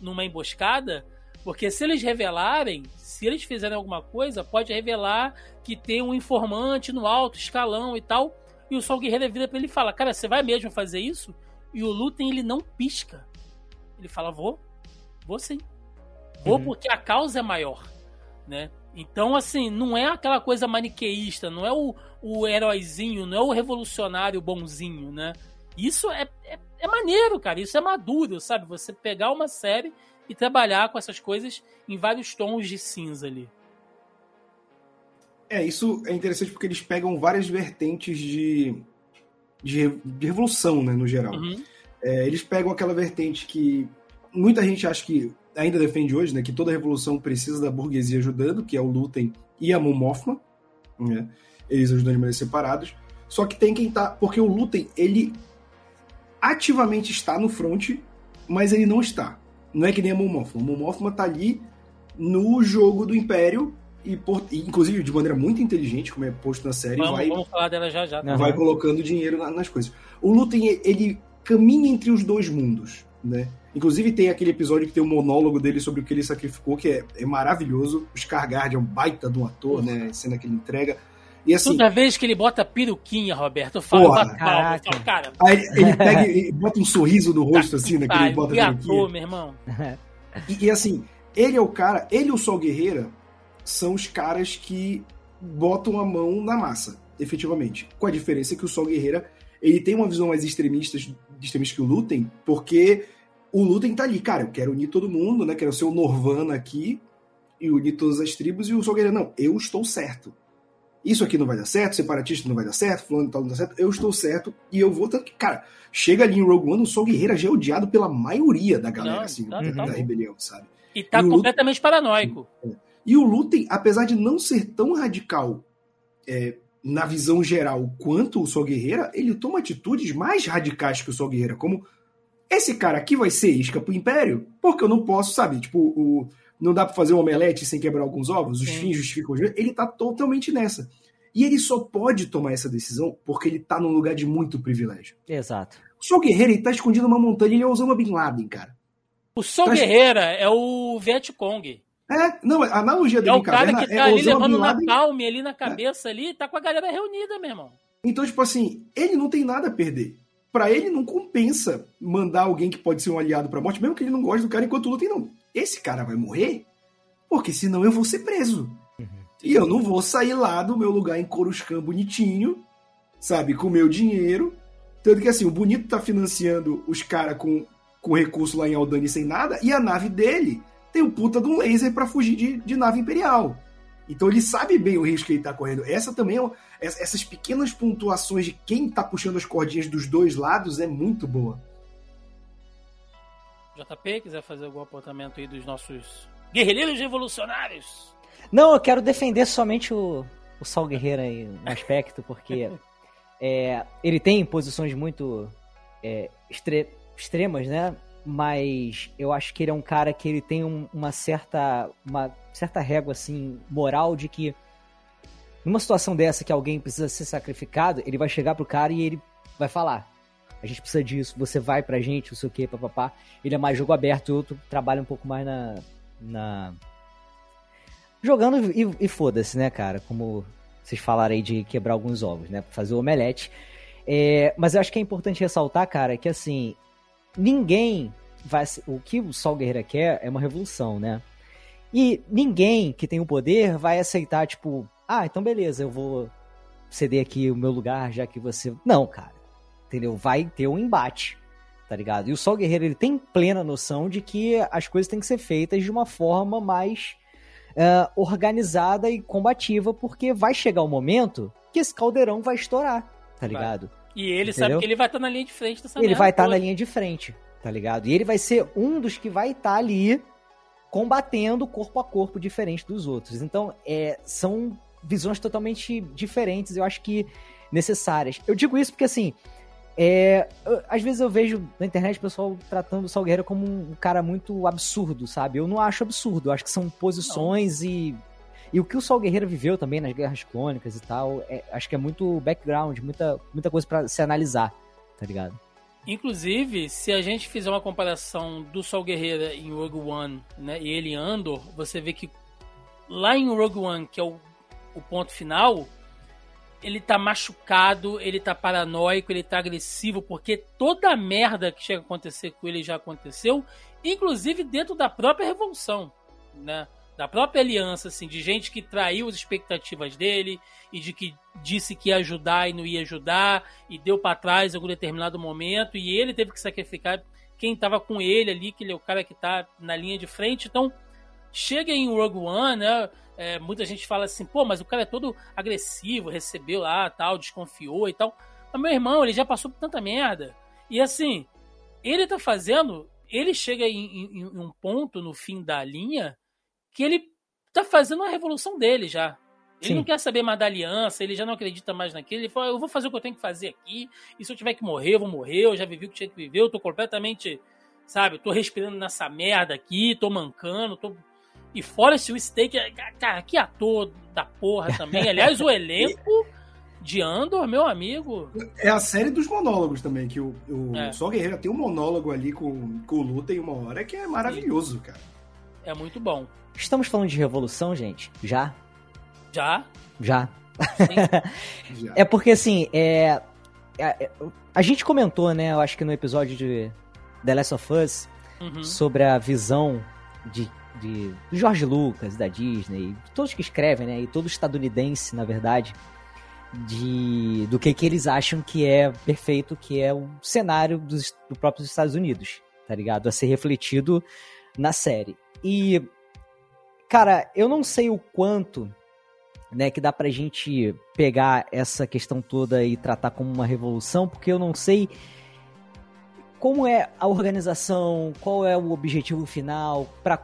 numa emboscada, porque se eles revelarem, se eles fizerem alguma coisa, pode revelar que tem um informante no alto escalão e tal. E o Sol Guerreiro vira pra ele e fala: Cara, você vai mesmo fazer isso? E o Lutem, ele não pisca. Ele fala: Vou, vou sim. Vou uhum. porque a causa é maior, né? Então, assim, não é aquela coisa maniqueísta, não é o, o heróizinho, não é o revolucionário bonzinho, né? Isso é, é, é maneiro, cara. Isso é maduro, sabe? Você pegar uma série e trabalhar com essas coisas em vários tons de cinza ali. É, isso é interessante porque eles pegam várias vertentes de, de, de revolução, né, no geral. Uhum. É, eles pegam aquela vertente que muita gente acha que ainda defende hoje, né, que toda revolução precisa da burguesia ajudando, que é o Lutem e a Mon Mothma, né, eles ajudam de maneiras separadas. Só que tem quem tá, porque o Lutem, ele ativamente está no front, mas ele não está. Não é que nem a Mon Mothma. A Mon Mothma tá ali no jogo do Império e, por, e, inclusive de maneira muito inteligente, como é posto na série, vamos, vai, vamos falar dela já já. Vai colocando dinheiro na, nas coisas. O Lutem, ele caminha entre os dois mundos, né? Inclusive tem aquele episódio que tem um monólogo dele sobre o que ele sacrificou, que é, é maravilhoso. O Scargard é um baita de um ator, né? A cena que ele entrega. E assim, Toda vez que ele bota peruquinha, Roberto, eu falo, porra, palma, falo, cara. Aí ele pega e bota um sorriso no rosto, assim, né? Que ele bota a ator, meu irmão. E, e, assim, ele é o cara, ele e o Sol Guerreira são os caras que botam a mão na massa, efetivamente. Com a diferença que o Sol Guerreira, ele tem uma visão mais extremista, extremista que o Lutem, porque o Lutem tá ali, cara, eu quero unir todo mundo, né? Quero ser o Norvana aqui e unir todas as tribos, e o Sol Guerreira, não, eu estou certo. Isso aqui não vai dar certo, separatista não vai dar certo, fulano tal não dá certo, eu estou certo e eu vou. Tanto que, cara, chega ali em Rogue One, o Sol Guerreira já é odiado pela maioria da galera, não, assim, tá, da, tá rebelião, sabe? E tá e completamente Lutem, paranoico. É. E o Lutem, apesar de não ser tão radical é, na visão geral quanto o Sol Guerreira, ele toma atitudes mais radicais que o Sol Guerreira, como esse cara aqui vai ser isca pro Império, porque eu não posso, sabe? Tipo, o, não dá para fazer um omelete sem quebrar alguns ovos, os Sim. fins justificam os Ele tá totalmente nessa. E ele só pode tomar essa decisão porque ele tá num lugar de muito privilégio. Exato. O Sol Guerreiro, ele tá escondido numa montanha, ele é Osama Bin Laden, cara. O Sol tá Guerreira é o Vietcong. É, não, a analogia dele é o cara que tá é ali levando na palme, ali na cabeça, é. ali, tá com a galera reunida, meu irmão. Então, tipo assim, ele não tem nada a perder para ele não compensa mandar alguém que pode ser um aliado pra morte, mesmo que ele não goste do cara enquanto luta. não, esse cara vai morrer, porque senão eu vou ser preso. Uhum. E eu não vou sair lá do meu lugar em Coruscant bonitinho, sabe, com meu dinheiro. Tanto que assim, o bonito tá financiando os caras com, com recurso lá em Aldani sem nada, e a nave dele tem o puta de um laser para fugir de, de nave imperial. Então ele sabe bem o risco que ele está correndo. Essa também é, essas pequenas pontuações de quem está puxando as cordinhas dos dois lados é muito boa. JP, quiser fazer algum apontamento aí dos nossos guerreiros revolucionários? Não, eu quero defender somente o, o Sol Guerreiro aí no aspecto, porque é, ele tem posições muito é, extre extremas, né? Mas eu acho que ele é um cara que ele tem um, uma certa uma certa régua assim moral de que numa situação dessa que alguém precisa ser sacrificado, ele vai chegar pro cara e ele vai falar: a gente precisa disso, você vai pra gente, não sei o que, papapá. Ele é mais jogo aberto, o outro trabalha um pouco mais na. na... Jogando e, e foda-se, né, cara? Como vocês falaram aí de quebrar alguns ovos, né? Fazer o omelete. É, mas eu acho que é importante ressaltar, cara, que assim, ninguém vai. O que o Sol Guerreira quer é uma revolução, né? E ninguém que tem o poder vai aceitar, tipo, ah, então beleza, eu vou ceder aqui o meu lugar, já que você. Não, cara. Entendeu? Vai ter um embate, tá ligado? E o Sol Guerreiro, ele tem plena noção de que as coisas têm que ser feitas de uma forma mais uh, organizada e combativa, porque vai chegar o um momento que esse caldeirão vai estourar, tá ligado? Vai. E ele Entendeu? sabe que ele vai estar tá na linha de frente dessa Ele vai estar tá na linha de frente, tá ligado? E ele vai ser um dos que vai estar tá ali combatendo corpo a corpo diferente dos outros. Então, é, são visões totalmente diferentes, eu acho que necessárias. Eu digo isso porque, assim, é, eu, às vezes eu vejo na internet o pessoal tratando o Sol Guerreiro como um cara muito absurdo, sabe? Eu não acho absurdo, eu acho que são posições e. E o que o Sol Guerreiro viveu também nas guerras clônicas e tal, é, acho que é muito background, muita, muita coisa para se analisar, tá ligado? Inclusive, se a gente fizer uma comparação do Sol Guerreira em Rogue One né, e ele em Andor, você vê que lá em Rogue One, que é o, o ponto final, ele tá machucado, ele tá paranoico, ele tá agressivo, porque toda a merda que chega a acontecer com ele já aconteceu, inclusive dentro da própria revolução, né? Da própria aliança, assim, de gente que traiu as expectativas dele e de que disse que ia ajudar e não ia ajudar e deu para trás em algum determinado momento e ele teve que sacrificar quem tava com ele ali, que ele é o cara que tá na linha de frente. Então, chega em Rogue One, né? É, muita gente fala assim, pô, mas o cara é todo agressivo, recebeu lá, tal, desconfiou e tal. Mas meu irmão, ele já passou por tanta merda. E assim, ele tá fazendo. Ele chega em, em, em um ponto no fim da linha que ele tá fazendo a revolução dele já. Ele Sim. não quer saber mais da aliança, ele já não acredita mais naquilo. Ele fala, eu vou fazer o que eu tenho que fazer aqui, e se eu tiver que morrer, eu vou morrer, eu já vivi o que tinha que viver, eu tô completamente, sabe, eu tô respirando nessa merda aqui, tô mancando, tô e Forrest Whitaker, cara, que ator da porra também. Aliás, o elenco de Andor, meu amigo. É a série dos monólogos também, que o, o é. Sol Guerreiro tem um monólogo ali com, com o Luta em uma hora que é maravilhoso, Sim. cara. É muito bom. Estamos falando de revolução, gente? Já? Já? Já. Já. É porque, assim, é, é, a gente comentou, né, eu acho que no episódio de The Last of Us, uhum. sobre a visão de de do George Lucas, da Disney, todos que escrevem, né, e todo estadunidense, na verdade, de do que, que eles acham que é perfeito, que é o cenário dos, do próprios Estados Unidos, tá ligado? A ser refletido na série. E, cara, eu não sei o quanto, né, que dá pra gente pegar essa questão toda e tratar como uma revolução, porque eu não sei como é a organização, qual é o objetivo final, para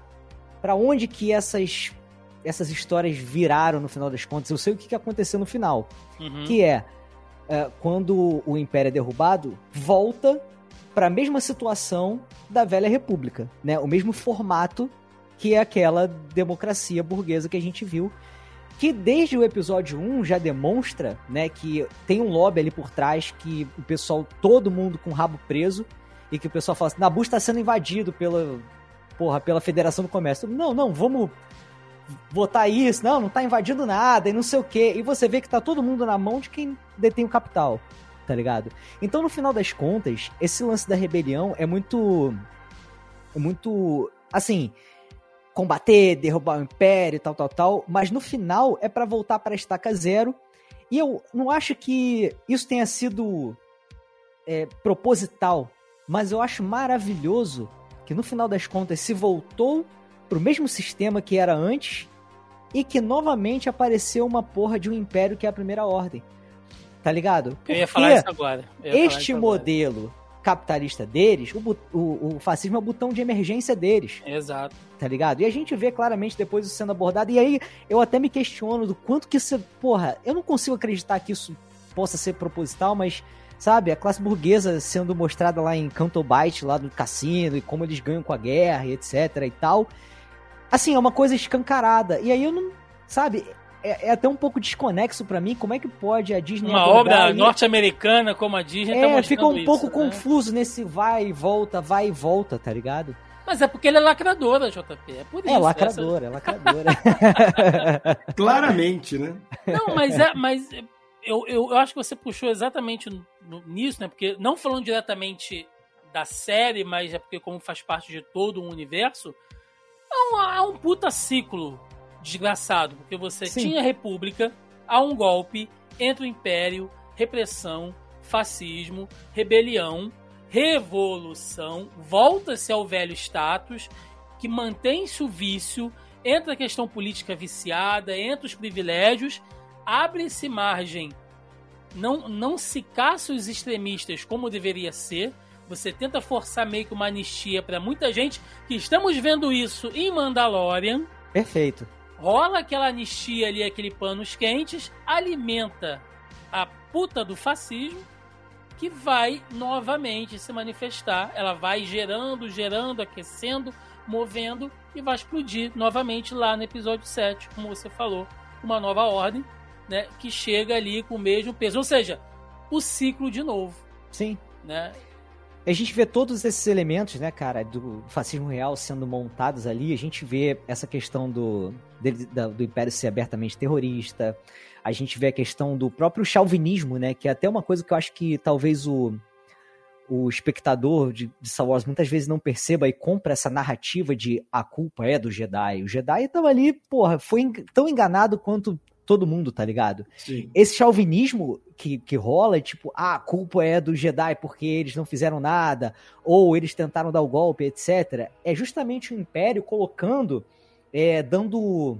para onde que essas essas histórias viraram no final das contas. Eu sei o que, que aconteceu no final, uhum. que é, é, quando o Império é derrubado, volta para a mesma situação da velha República, né? O mesmo formato que é aquela democracia burguesa que a gente viu, que desde o episódio 1 já demonstra, né, que tem um lobby ali por trás que o pessoal, todo mundo com o rabo preso, e que o pessoal fala assim, Nabu está sendo invadido pela, porra, pela Federação do Comércio. Não, não, vamos votar isso, não, não tá invadindo nada e não sei o quê. E você vê que tá todo mundo na mão de quem detém o capital, tá ligado? Então, no final das contas, esse lance da rebelião é muito. É muito. Assim. Combater, derrubar o império, tal, tal, tal. Mas no final é para voltar para estaca zero. E eu não acho que isso tenha sido é, proposital, mas eu acho maravilhoso que no final das contas se voltou pro mesmo sistema que era antes e que novamente apareceu uma porra de um império que é a primeira ordem. Tá ligado? Porque eu ia falar isso agora. Este modelo agora. Capitalista deles, o, o, o, fascismo é o botão de emergência deles. Exato. Tá ligado? E a gente vê claramente depois isso sendo abordado. E aí eu até me questiono do quanto que isso. Porra, eu não consigo acreditar que isso possa ser proposital, mas sabe? A classe burguesa sendo mostrada lá em Canto Byte, lá do cassino, e como eles ganham com a guerra, e etc e tal. Assim, é uma coisa escancarada. E aí eu não. Sabe? É, é até um pouco desconexo para mim. Como é que pode a Disney. Uma obra norte-americana como a Disney tá é, tá fica um isso, pouco né? confuso nesse vai e volta, vai e volta, tá ligado? Mas é porque ele é lacradora, JP. É por é isso. É lacradora, essa... é lacradora. Claramente, né? Não, mas é, mas eu, eu, eu, acho que você puxou exatamente nisso, né? Porque não falando diretamente da série, mas é porque como faz parte de todo um universo, é um, é um puta ciclo desgraçado, porque você Sim. tinha a República, há um golpe, entra o Império, repressão, fascismo, rebelião, revolução, volta-se ao velho status, que mantém-se o vício, entra a questão política viciada, entra os privilégios, abre-se margem, não, não se caça os extremistas como deveria ser. Você tenta forçar meio que uma anistia para muita gente que estamos vendo isso em Mandalorian. Perfeito. Rola aquela anistia ali, aquele panos quentes, alimenta a puta do fascismo que vai novamente se manifestar. Ela vai gerando, gerando, aquecendo, movendo e vai explodir novamente lá no episódio 7, como você falou, uma nova ordem né, que chega ali com o mesmo peso. Ou seja, o ciclo de novo. Sim. Né? A gente vê todos esses elementos, né, cara, do fascismo real sendo montados ali. A gente vê essa questão do, dele, do Império ser abertamente terrorista, A gente vê a questão do próprio chauvinismo, né? Que é até uma coisa que eu acho que talvez o, o espectador de, de Star Wars muitas vezes não perceba e compra essa narrativa de a culpa é do Jedi. O Jedi tava ali, porra, foi tão enganado quanto todo mundo, tá ligado? Sim. Esse chauvinismo que, que rola, tipo, ah, a culpa é do Jedi porque eles não fizeram nada, ou eles tentaram dar o golpe, etc. É justamente o Império colocando, é, dando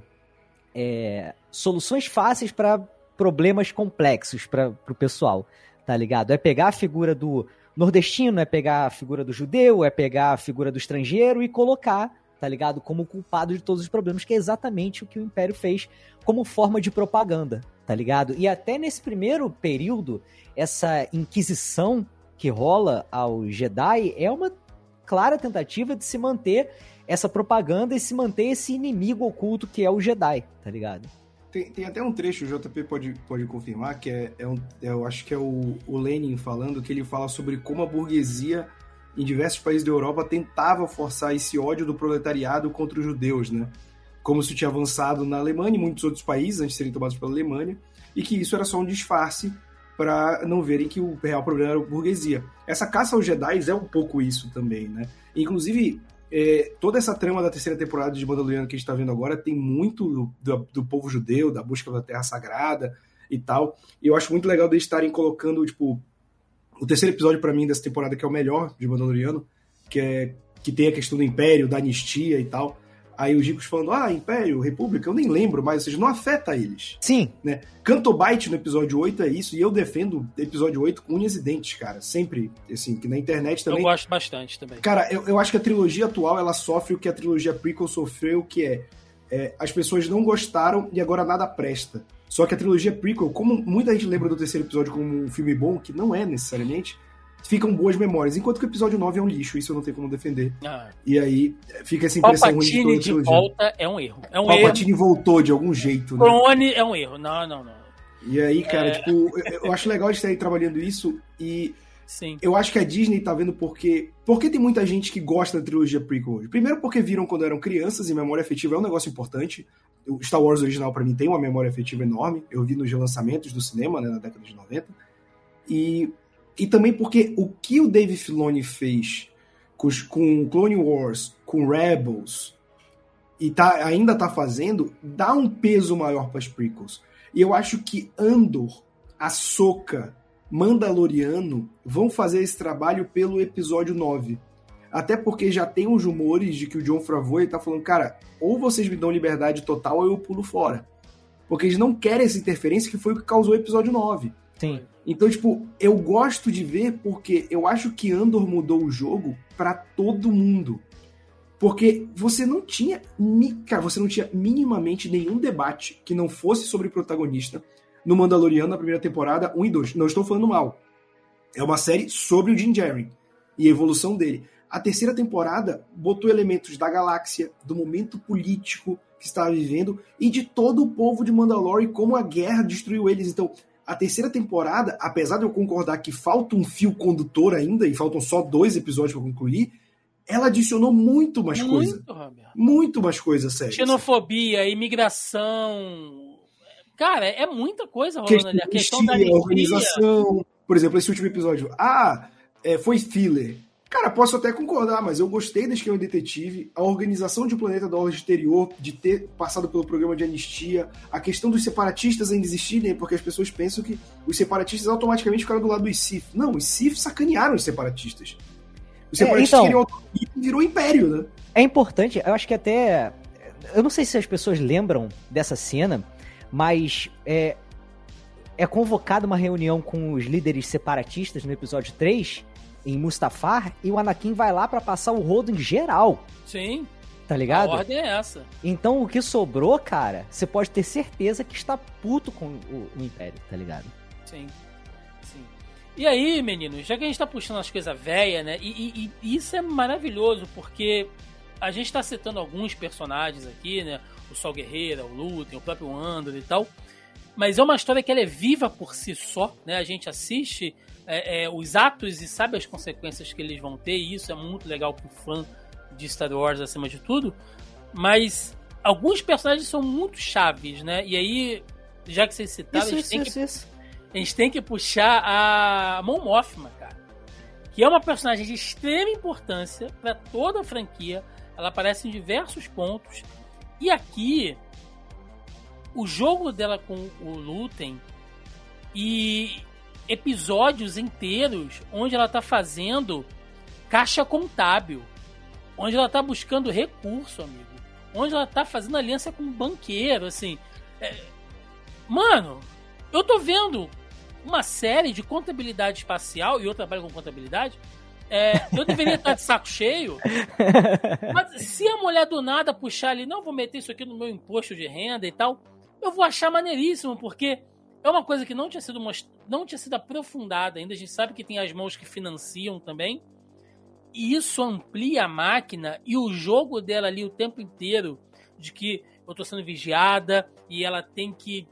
é, soluções fáceis para problemas complexos para o pessoal, tá ligado? É pegar a figura do nordestino, é pegar a figura do judeu, é pegar a figura do estrangeiro e colocar tá ligado? Como culpado de todos os problemas, que é exatamente o que o Império fez como forma de propaganda, tá ligado? E até nesse primeiro período, essa inquisição que rola ao Jedi é uma clara tentativa de se manter essa propaganda e se manter esse inimigo oculto que é o Jedi, tá ligado? Tem, tem até um trecho, o JP pode, pode confirmar, que é, é, um, é eu acho que é o, o Lenin falando, que ele fala sobre como a burguesia em diversos países da Europa tentava forçar esse ódio do proletariado contra os judeus, né? Como se tinha avançado na Alemanha e muitos outros países antes de serem tomados pela Alemanha, e que isso era só um disfarce para não verem que o real problema era a burguesia. Essa caça aos Jedi é um pouco isso também, né? Inclusive, é, toda essa trama da terceira temporada de Mandaloriano que a gente está vendo agora tem muito do, do, povo judeu, da busca da Terra Sagrada e tal. E eu acho muito legal de estarem colocando, tipo, o terceiro episódio para mim dessa temporada que é o melhor de Mandaloriano, que é que tem a questão do Império, da anistia e tal. Aí os ricos falando, ah, Império, República, eu nem lembro, mas ou seja, não afeta eles. Sim. Né? Cantobite no episódio 8 é isso, e eu defendo episódio 8 com unhas e dentes, cara. Sempre, assim, que na internet também. Eu gosto bastante também. Cara, eu, eu acho que a trilogia atual, ela sofre o que a trilogia prequel sofreu, que é, é as pessoas não gostaram e agora nada presta. Só que a trilogia prequel, como muita gente lembra do terceiro episódio como um filme bom, que não é necessariamente, ficam boas memórias. Enquanto que o episódio 9 é um lixo, isso eu não tenho como defender. Ah. E aí fica essa impressão Palpatine ruim de toda a de volta é um erro. É um Palpatine erro. voltou de algum jeito. Né? Clone é um erro. Não, não, não. E aí, cara, é... tipo, eu, eu acho legal de estar trabalhando isso e Sim. Eu acho que a Disney tá vendo porque. Porque tem muita gente que gosta da trilogia prequel hoje. Primeiro, porque viram quando eram crianças e memória afetiva é um negócio importante. O Star Wars original, para mim, tem uma memória afetiva enorme. Eu vi nos relançamentos do cinema, né, na década de 90. E, e também porque o que o Dave Filoni fez com, com Clone Wars, com Rebels, e tá, ainda tá fazendo, dá um peso maior para as prequels. E eu acho que Andor, Ahsoka, Mandaloriano vão fazer esse trabalho pelo episódio 9. Até porque já tem uns rumores de que o John Favreau está falando, cara, ou vocês me dão liberdade total ou eu pulo fora. Porque eles não querem essa interferência que foi o que causou o episódio 9. Sim. Então, tipo, eu gosto de ver porque eu acho que Andor mudou o jogo para todo mundo. Porque você não tinha, cara, você não tinha minimamente nenhum debate que não fosse sobre protagonista no Mandaloriano na primeira temporada 1 e 2. Não estou falando mal. É uma série sobre o Jim Jerry e a evolução dele. A terceira temporada botou elementos da galáxia, do momento político que estava vivendo e de todo o povo de Mandalore como a guerra destruiu eles. Então, a terceira temporada, apesar de eu concordar que falta um fio condutor ainda e faltam só dois episódios para concluir, ela adicionou muito mais coisa. Muito mais coisa, sério. Xenofobia, imigração, Cara, é muita coisa rolando ali. A questão da anistia. organização. Por exemplo, esse último episódio. Ah, é, foi filler. Cara, posso até concordar, mas eu gostei da esquema detetive, a organização de um planeta da ordem exterior, de ter passado pelo programa de anistia, a questão dos separatistas ainda existirem, porque as pessoas pensam que os separatistas automaticamente ficaram do lado dos Sith. Não, os Sith sacanearam os separatistas. Os é, separatistas é, então, queriam virou império, né? É importante, eu acho que até. Eu não sei se as pessoas lembram dessa cena, mas é, é convocada uma reunião com os líderes separatistas no episódio 3, em Mustafar, e o Anakin vai lá para passar o rodo em geral. Sim. Tá ligado? A ordem é essa. Então o que sobrou, cara, você pode ter certeza que está puto com o, o Império, tá ligado? Sim. Sim. E aí, meninos, já que a gente tá puxando as coisas velhas, né? E, e, e, isso é maravilhoso, porque a gente tá citando alguns personagens aqui, né? O Sol Guerreira, o Lutem, o próprio Andor e tal. Mas é uma história que ela é viva por si só, né? A gente assiste é, é, os atos e sabe as consequências que eles vão ter, e isso é muito legal pro fã de Star Wars acima de tudo. Mas alguns personagens são muito chaves, né? E aí já que vocês citaram, Isso, a, gente isso, tem isso, que, a gente tem que puxar a Mon Mothma, cara. Que é uma personagem de extrema importância para toda a franquia. Ela aparece em diversos pontos. E aqui, o jogo dela com o Luten e episódios inteiros onde ela tá fazendo caixa contábil, onde ela tá buscando recurso, amigo, onde ela tá fazendo aliança com um banqueiro, assim. É... Mano, eu tô vendo uma série de contabilidade espacial e eu trabalho com contabilidade. É, eu deveria estar de saco cheio, mas se a mulher do nada puxar ali, não vou meter isso aqui no meu imposto de renda e tal, eu vou achar maneiríssimo, porque é uma coisa que não tinha sido most... não tinha sido aprofundada ainda. A gente sabe que tem as mãos que financiam também. E isso amplia a máquina e o jogo dela ali o tempo inteiro de que eu tô sendo vigiada e ela tem que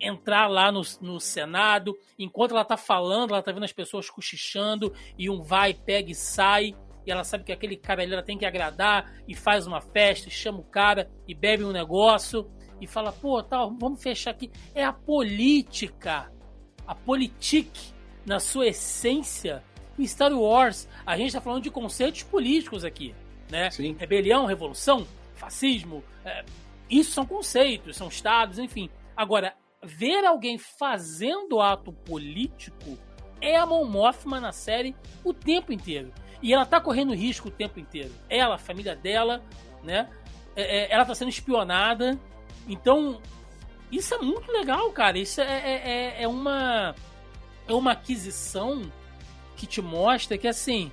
entrar lá no, no Senado. Enquanto ela tá falando, ela tá vendo as pessoas cochichando e um vai, pega e sai. E ela sabe que aquele cara ali ela tem que agradar e faz uma festa, e chama o cara e bebe um negócio e fala, pô, tá, vamos fechar aqui. É a política, a politique na sua essência em Star Wars. A gente tá falando de conceitos políticos aqui, né? Sim. Rebelião, revolução, fascismo, é, isso são conceitos, são estados, enfim. Agora, ver alguém fazendo ato político é a Mon Mothma na série o tempo inteiro. E ela tá correndo risco o tempo inteiro. Ela, a família dela, né? É, é, ela tá sendo espionada. Então, isso é muito legal, cara. Isso é, é, é uma, é uma aquisição que te mostra que, assim,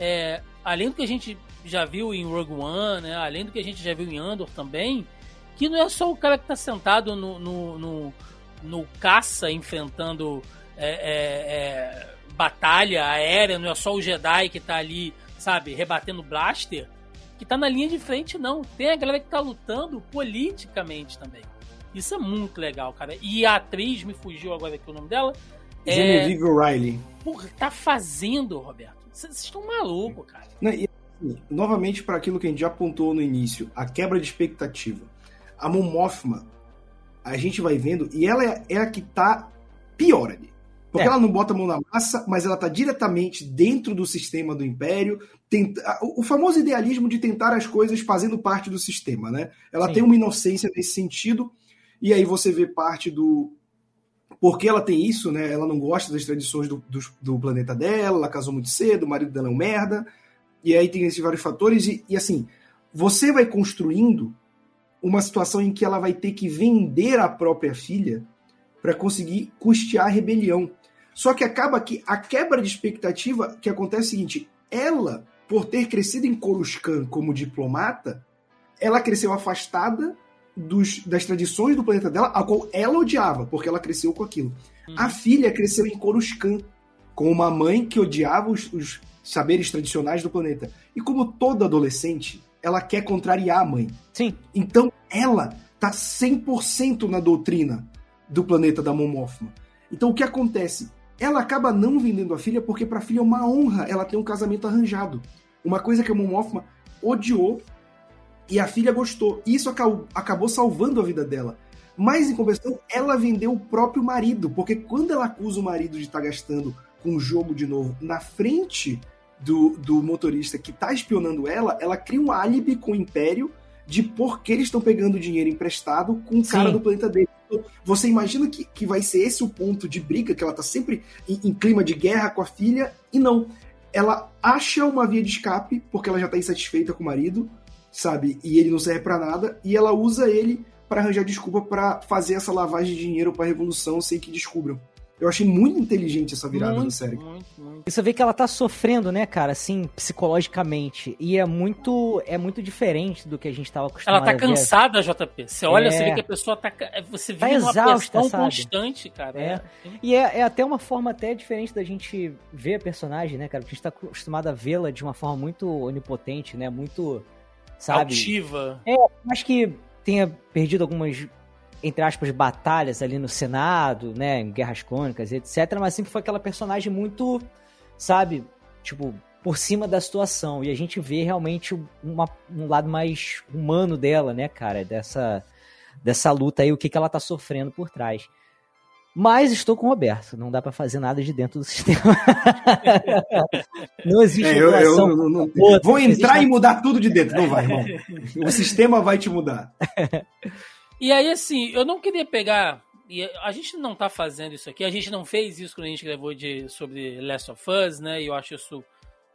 é, além do que a gente já viu em Rogue One, né? Além do que a gente já viu em Andor também, que não é só o cara que tá sentado no, no, no, no caça enfrentando é, é, é, batalha aérea, não é só o Jedi que tá ali, sabe, rebatendo blaster, que tá na linha de frente, não. Tem a galera que tá lutando politicamente também. Isso é muito legal, cara. E a atriz, me fugiu agora aqui o nome dela. é- Genevieve O'Reilly. Porra, tá fazendo, Roberto. Vocês estão malucos, cara. Né, e, assim, novamente, para aquilo que a gente já apontou no início, a quebra de expectativa. A Mon Mothma, a gente vai vendo, e ela é, é a que tá pior ali. Porque É. ela não bota a mão na massa, mas ela tá diretamente dentro do sistema do Império. Tenta, o o famoso idealismo de tentar as coisas fazendo parte do sistema, né? Ela Sim. tem uma inocência nesse sentido, e aí você vê parte do. Porque ela tem isso, né? Ela não gosta das tradições do, do, do planeta dela, ela casou muito cedo, o marido dela é um merda. E aí tem esses vários fatores, e, e assim, você vai construindo uma situação em que ela vai ter que vender a própria filha para conseguir custear a rebelião. Só que acaba que a quebra de expectativa que acontece é o seguinte: ela, por ter crescido em Coruscant como diplomata, ela cresceu afastada dos, das tradições do planeta dela, a qual ela odiava, porque ela cresceu com aquilo. A filha cresceu em Coruscant, com uma mãe que odiava os, os saberes tradicionais do planeta. E como toda adolescente, ela quer contrariar a mãe. Sim. Então ela tá 100% na doutrina do planeta da Mon Mothma. Então o que acontece? Ela acaba não vendendo a filha porque para a filha é uma honra ela ter um casamento arranjado. Uma coisa que a Mon Mothma odiou e a filha gostou. E isso acabou, acabou salvando a vida dela. Mas, em compensação, ela vendeu o próprio marido, porque quando ela acusa o marido de estar gastando com o jogo de novo na frente do, do motorista que está espionando ela, ela cria um álibi com o Império de por que eles estão pegando dinheiro emprestado com o cara Sim. do planeta dele. Então, Você imagina que, que vai ser esse o ponto de briga, que ela tá sempre em, em clima de guerra com a filha, e não. Ela acha uma via de escape, porque ela já tá insatisfeita com o marido, sabe? E ele não serve pra nada, e ela usa ele para arranjar desculpa para fazer essa lavagem de dinheiro pra revolução sem que descubram. Eu achei muito inteligente essa virada muito, da série. Muito, muito. E você vê que ela tá sofrendo, né, cara, assim, psicologicamente. E é muito é muito diferente do que a gente tava acostumado Ela tá a ver. cansada, JP. Você olha, É. você vê que a pessoa tá. Você Tá vive numa exausta, pressão sabe? constante, cara. É. É. E é, é até uma forma até diferente da gente ver a personagem, né, cara? Porque a gente tá acostumado a vê-la de uma forma muito onipotente, né? Muito, sabe? Altiva. Acho que tenha perdido algumas, entre aspas, batalhas ali no Senado, né? Em Guerras Crônicas, etc. Mas sempre foi aquela personagem muito, sabe? Tipo, por cima da situação. E a gente vê realmente uma- um lado mais humano dela, né, cara? Dessa. dessa luta aí, o que, que ela tá sofrendo por trás. Mas estou com o Roberto, não dá para fazer nada de dentro do sistema. não existe é, eu, eu, não, não, Vou entrar e mudar tudo de dentro, não vai, irmão. O sistema vai te mudar. E aí, assim, eu não queria pegar. E a gente não tá fazendo isso aqui, a gente não fez isso quando a gente gravou de, sobre Last of Us, né? E eu acho isso,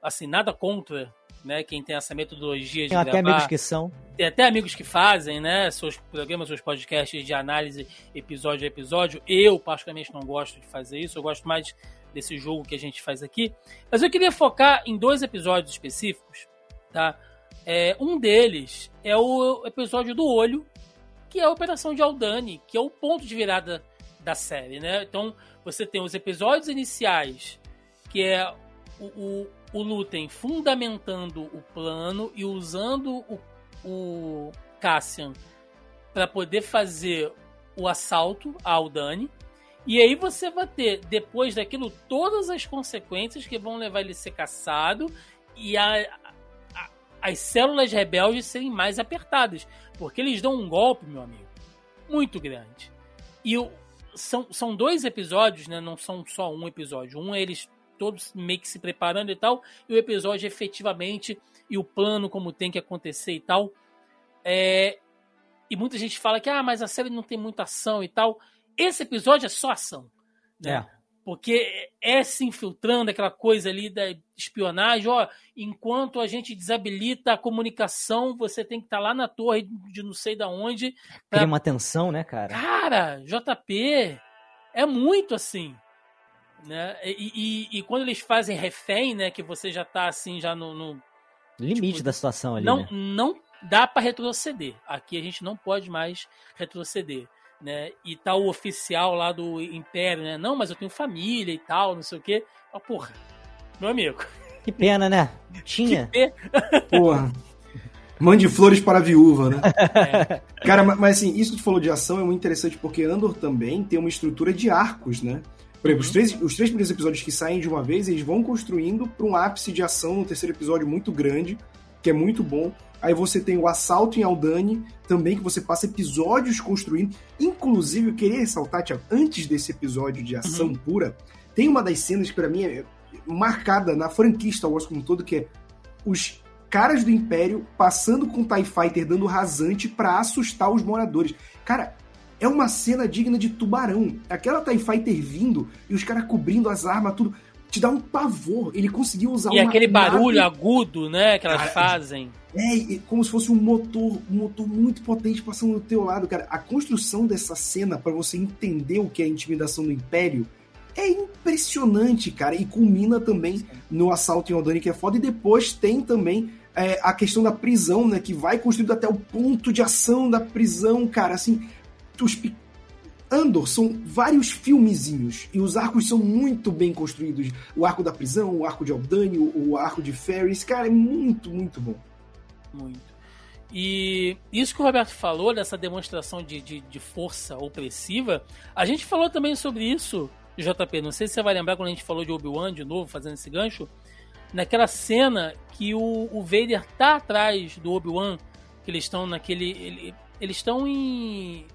assim, nada contra né? Quem tem essa metodologia de tem gravar. Tem até amigos que são. Tem até amigos que fazem, né? Seus programas, seus podcasts de análise episódio a episódio. Eu, particularmente, não gosto de fazer isso. Eu gosto mais desse jogo que a gente faz aqui. Mas eu queria focar em dois episódios específicos, tá? É, um deles é o episódio do olho, que é a Operação de Aldani, que é o ponto de virada da série, né? Então, você tem os episódios iniciais, que é o, o o Lutem fundamentando o plano e usando o, o Cassian para poder fazer o assalto ao Dani. E aí você vai ter, depois daquilo, todas as consequências que vão levar ele a ser caçado e a, a, as células rebeldes serem mais apertadas. Porque eles dão um golpe, meu amigo, muito grande. E o, são, são dois episódios, né? Não são só um episódio. Um eles todos meio que se preparando e tal, e o episódio efetivamente, e o plano como tem que acontecer e tal. É, e muita gente fala que, ah, mas a série não tem muita ação e tal. Esse episódio é só ação. Né? É. Porque é se infiltrando aquela coisa ali da espionagem, ó, enquanto a gente desabilita a comunicação, você tem que estar tá lá na torre de não sei da onde. Pra... Cria uma tensão, né, cara? Cara, JP é muito assim. Né? E, e, e, quando eles fazem refém, né? Que você já tá assim, já no. no limite tipo, da situação ali. Não, né? não dá para retroceder. Aqui a gente não pode mais retroceder. Né? E tá o oficial lá do Império, né? Não, mas eu tenho família e tal, não sei o quê. Ah, porra, meu amigo. Que pena, né? Tinha. Porra. Mande flores para a viúva, né? É. Cara, mas assim, isso que tu falou de ação é muito interessante porque Andor também tem uma estrutura de arcos, né? Por exemplo, uhum. os, três, os três primeiros episódios que saem de uma vez, eles vão construindo para um ápice de ação no terceiro episódio muito grande, que é muito bom. Aí você tem o assalto em Aldani, também que você passa episódios construindo. Inclusive, eu queria ressaltar, Tiago, antes desse episódio de ação uhum. pura, tem uma das cenas que para mim é marcada na franquia Star Wars como um todo, que é os caras do Império passando com o TIE Fighter dando rasante para assustar os moradores. Cara, é uma cena digna de tubarão. Aquela TIE Fighter vindo e os caras cobrindo as armas, tudo. Te dá um pavor. Ele conseguiu usar E aquele barulho nave... agudo, né, que elas cara, fazem. É, como se fosse um motor, um motor muito potente passando do teu lado, cara. A construção dessa cena para você entender o que é a intimidação do Império é impressionante, cara. E culmina também no assalto em Aldani, que é foda. E depois tem também é, a questão da prisão, né? Que vai construído até o ponto de ação da prisão, cara. Assim, os Andor são vários filmezinhos e os arcos são muito bem construídos. O arco da prisão, o arco de Aldani, o arco de Ferris, cara, é muito, muito bom. Muito. E isso que o Roberto falou, dessa demonstração de, de, de força opressiva, a gente falou também sobre isso, JP. Não sei se você vai lembrar quando a gente falou de Obi-Wan de novo, fazendo esse gancho. Naquela cena que o, o Vader tá atrás do Obi-Wan, que eles estão naquele. Ele, eles estão em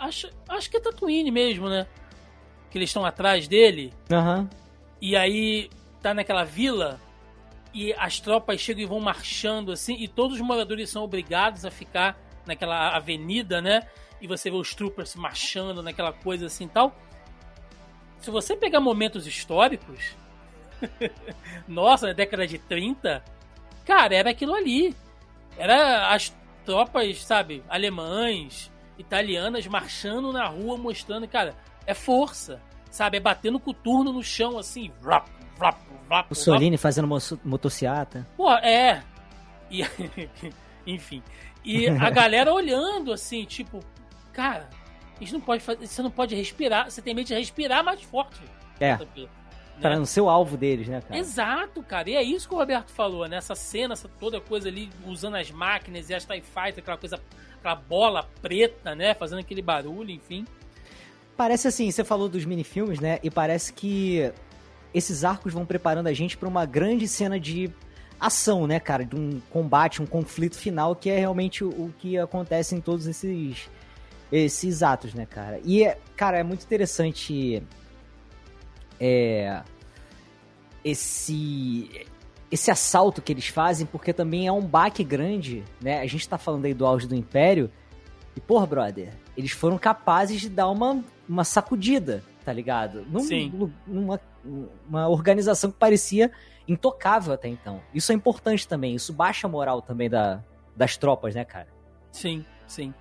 acho, acho que é Tatooine mesmo, né? Que eles estão atrás dele. Uhum. E aí tá naquela vila e as tropas chegam e vão marchando assim, e todos os moradores são obrigados a ficar naquela avenida, né? E você vê os troopers marchando naquela coisa assim e tal. Se você pegar momentos históricos, nossa, na década de 30, cara, era aquilo ali. Era as tropas, sabe, alemães, italianas marchando na rua, mostrando, cara, é força, sabe? É batendo coturno no chão, assim, rap, rap, rap. O Solini fazendo motociata. Pô, é. E, enfim. E a galera olhando, assim, tipo, cara, isso não pode fazer, você não pode respirar, você tem medo de respirar mais forte. É. Né? Pra não ser o alvo deles, né, cara? Exato, cara. E é isso que o Roberto falou, né? Essa cena, essa toda coisa ali, usando as máquinas e as TIE Fighter, aquela coisa aquela bola preta, né? Fazendo aquele barulho, enfim. Parece assim, você falou dos minifilmes, né? E parece que esses arcos vão preparando a gente para uma grande cena de ação, né, cara? De um combate, um conflito final, que é realmente o que acontece em todos esses esses atos, né, cara? E, cara, é muito interessante é, esse esse assalto que eles fazem, porque também é um baque grande, né? A gente tá falando aí do auge do Império, e, porra, brother, eles foram capazes de dar uma, uma sacudida, tá ligado? Num, Sim. Numa uma organização que parecia intocável até então. Isso é importante também, isso baixa a moral também da, das tropas, né, cara? Sim, sim.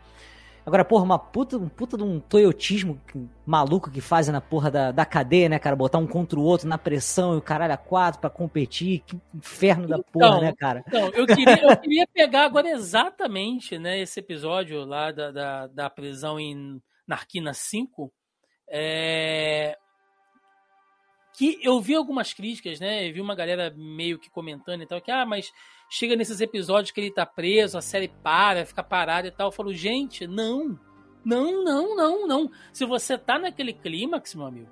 Agora, porra, uma puta, um puta de um toyotismo maluco que fazem na porra da, da cadeia, né, cara? Botar um contra o outro na pressão e o caralho a quatro pra competir. Que inferno da porra, Então, né, cara? Então, eu queria, eu queria pegar agora exatamente né, esse episódio lá da, da, da prisão em Narquina 5. É, que eu vi algumas críticas, né? Eu vi uma galera meio que comentando e tal, que, ah, mas chega nesses episódios que ele tá preso, a série para, fica parada e tal. Eu falo, gente, não. Não, não, não, não. Se você tá naquele clímax, meu amigo,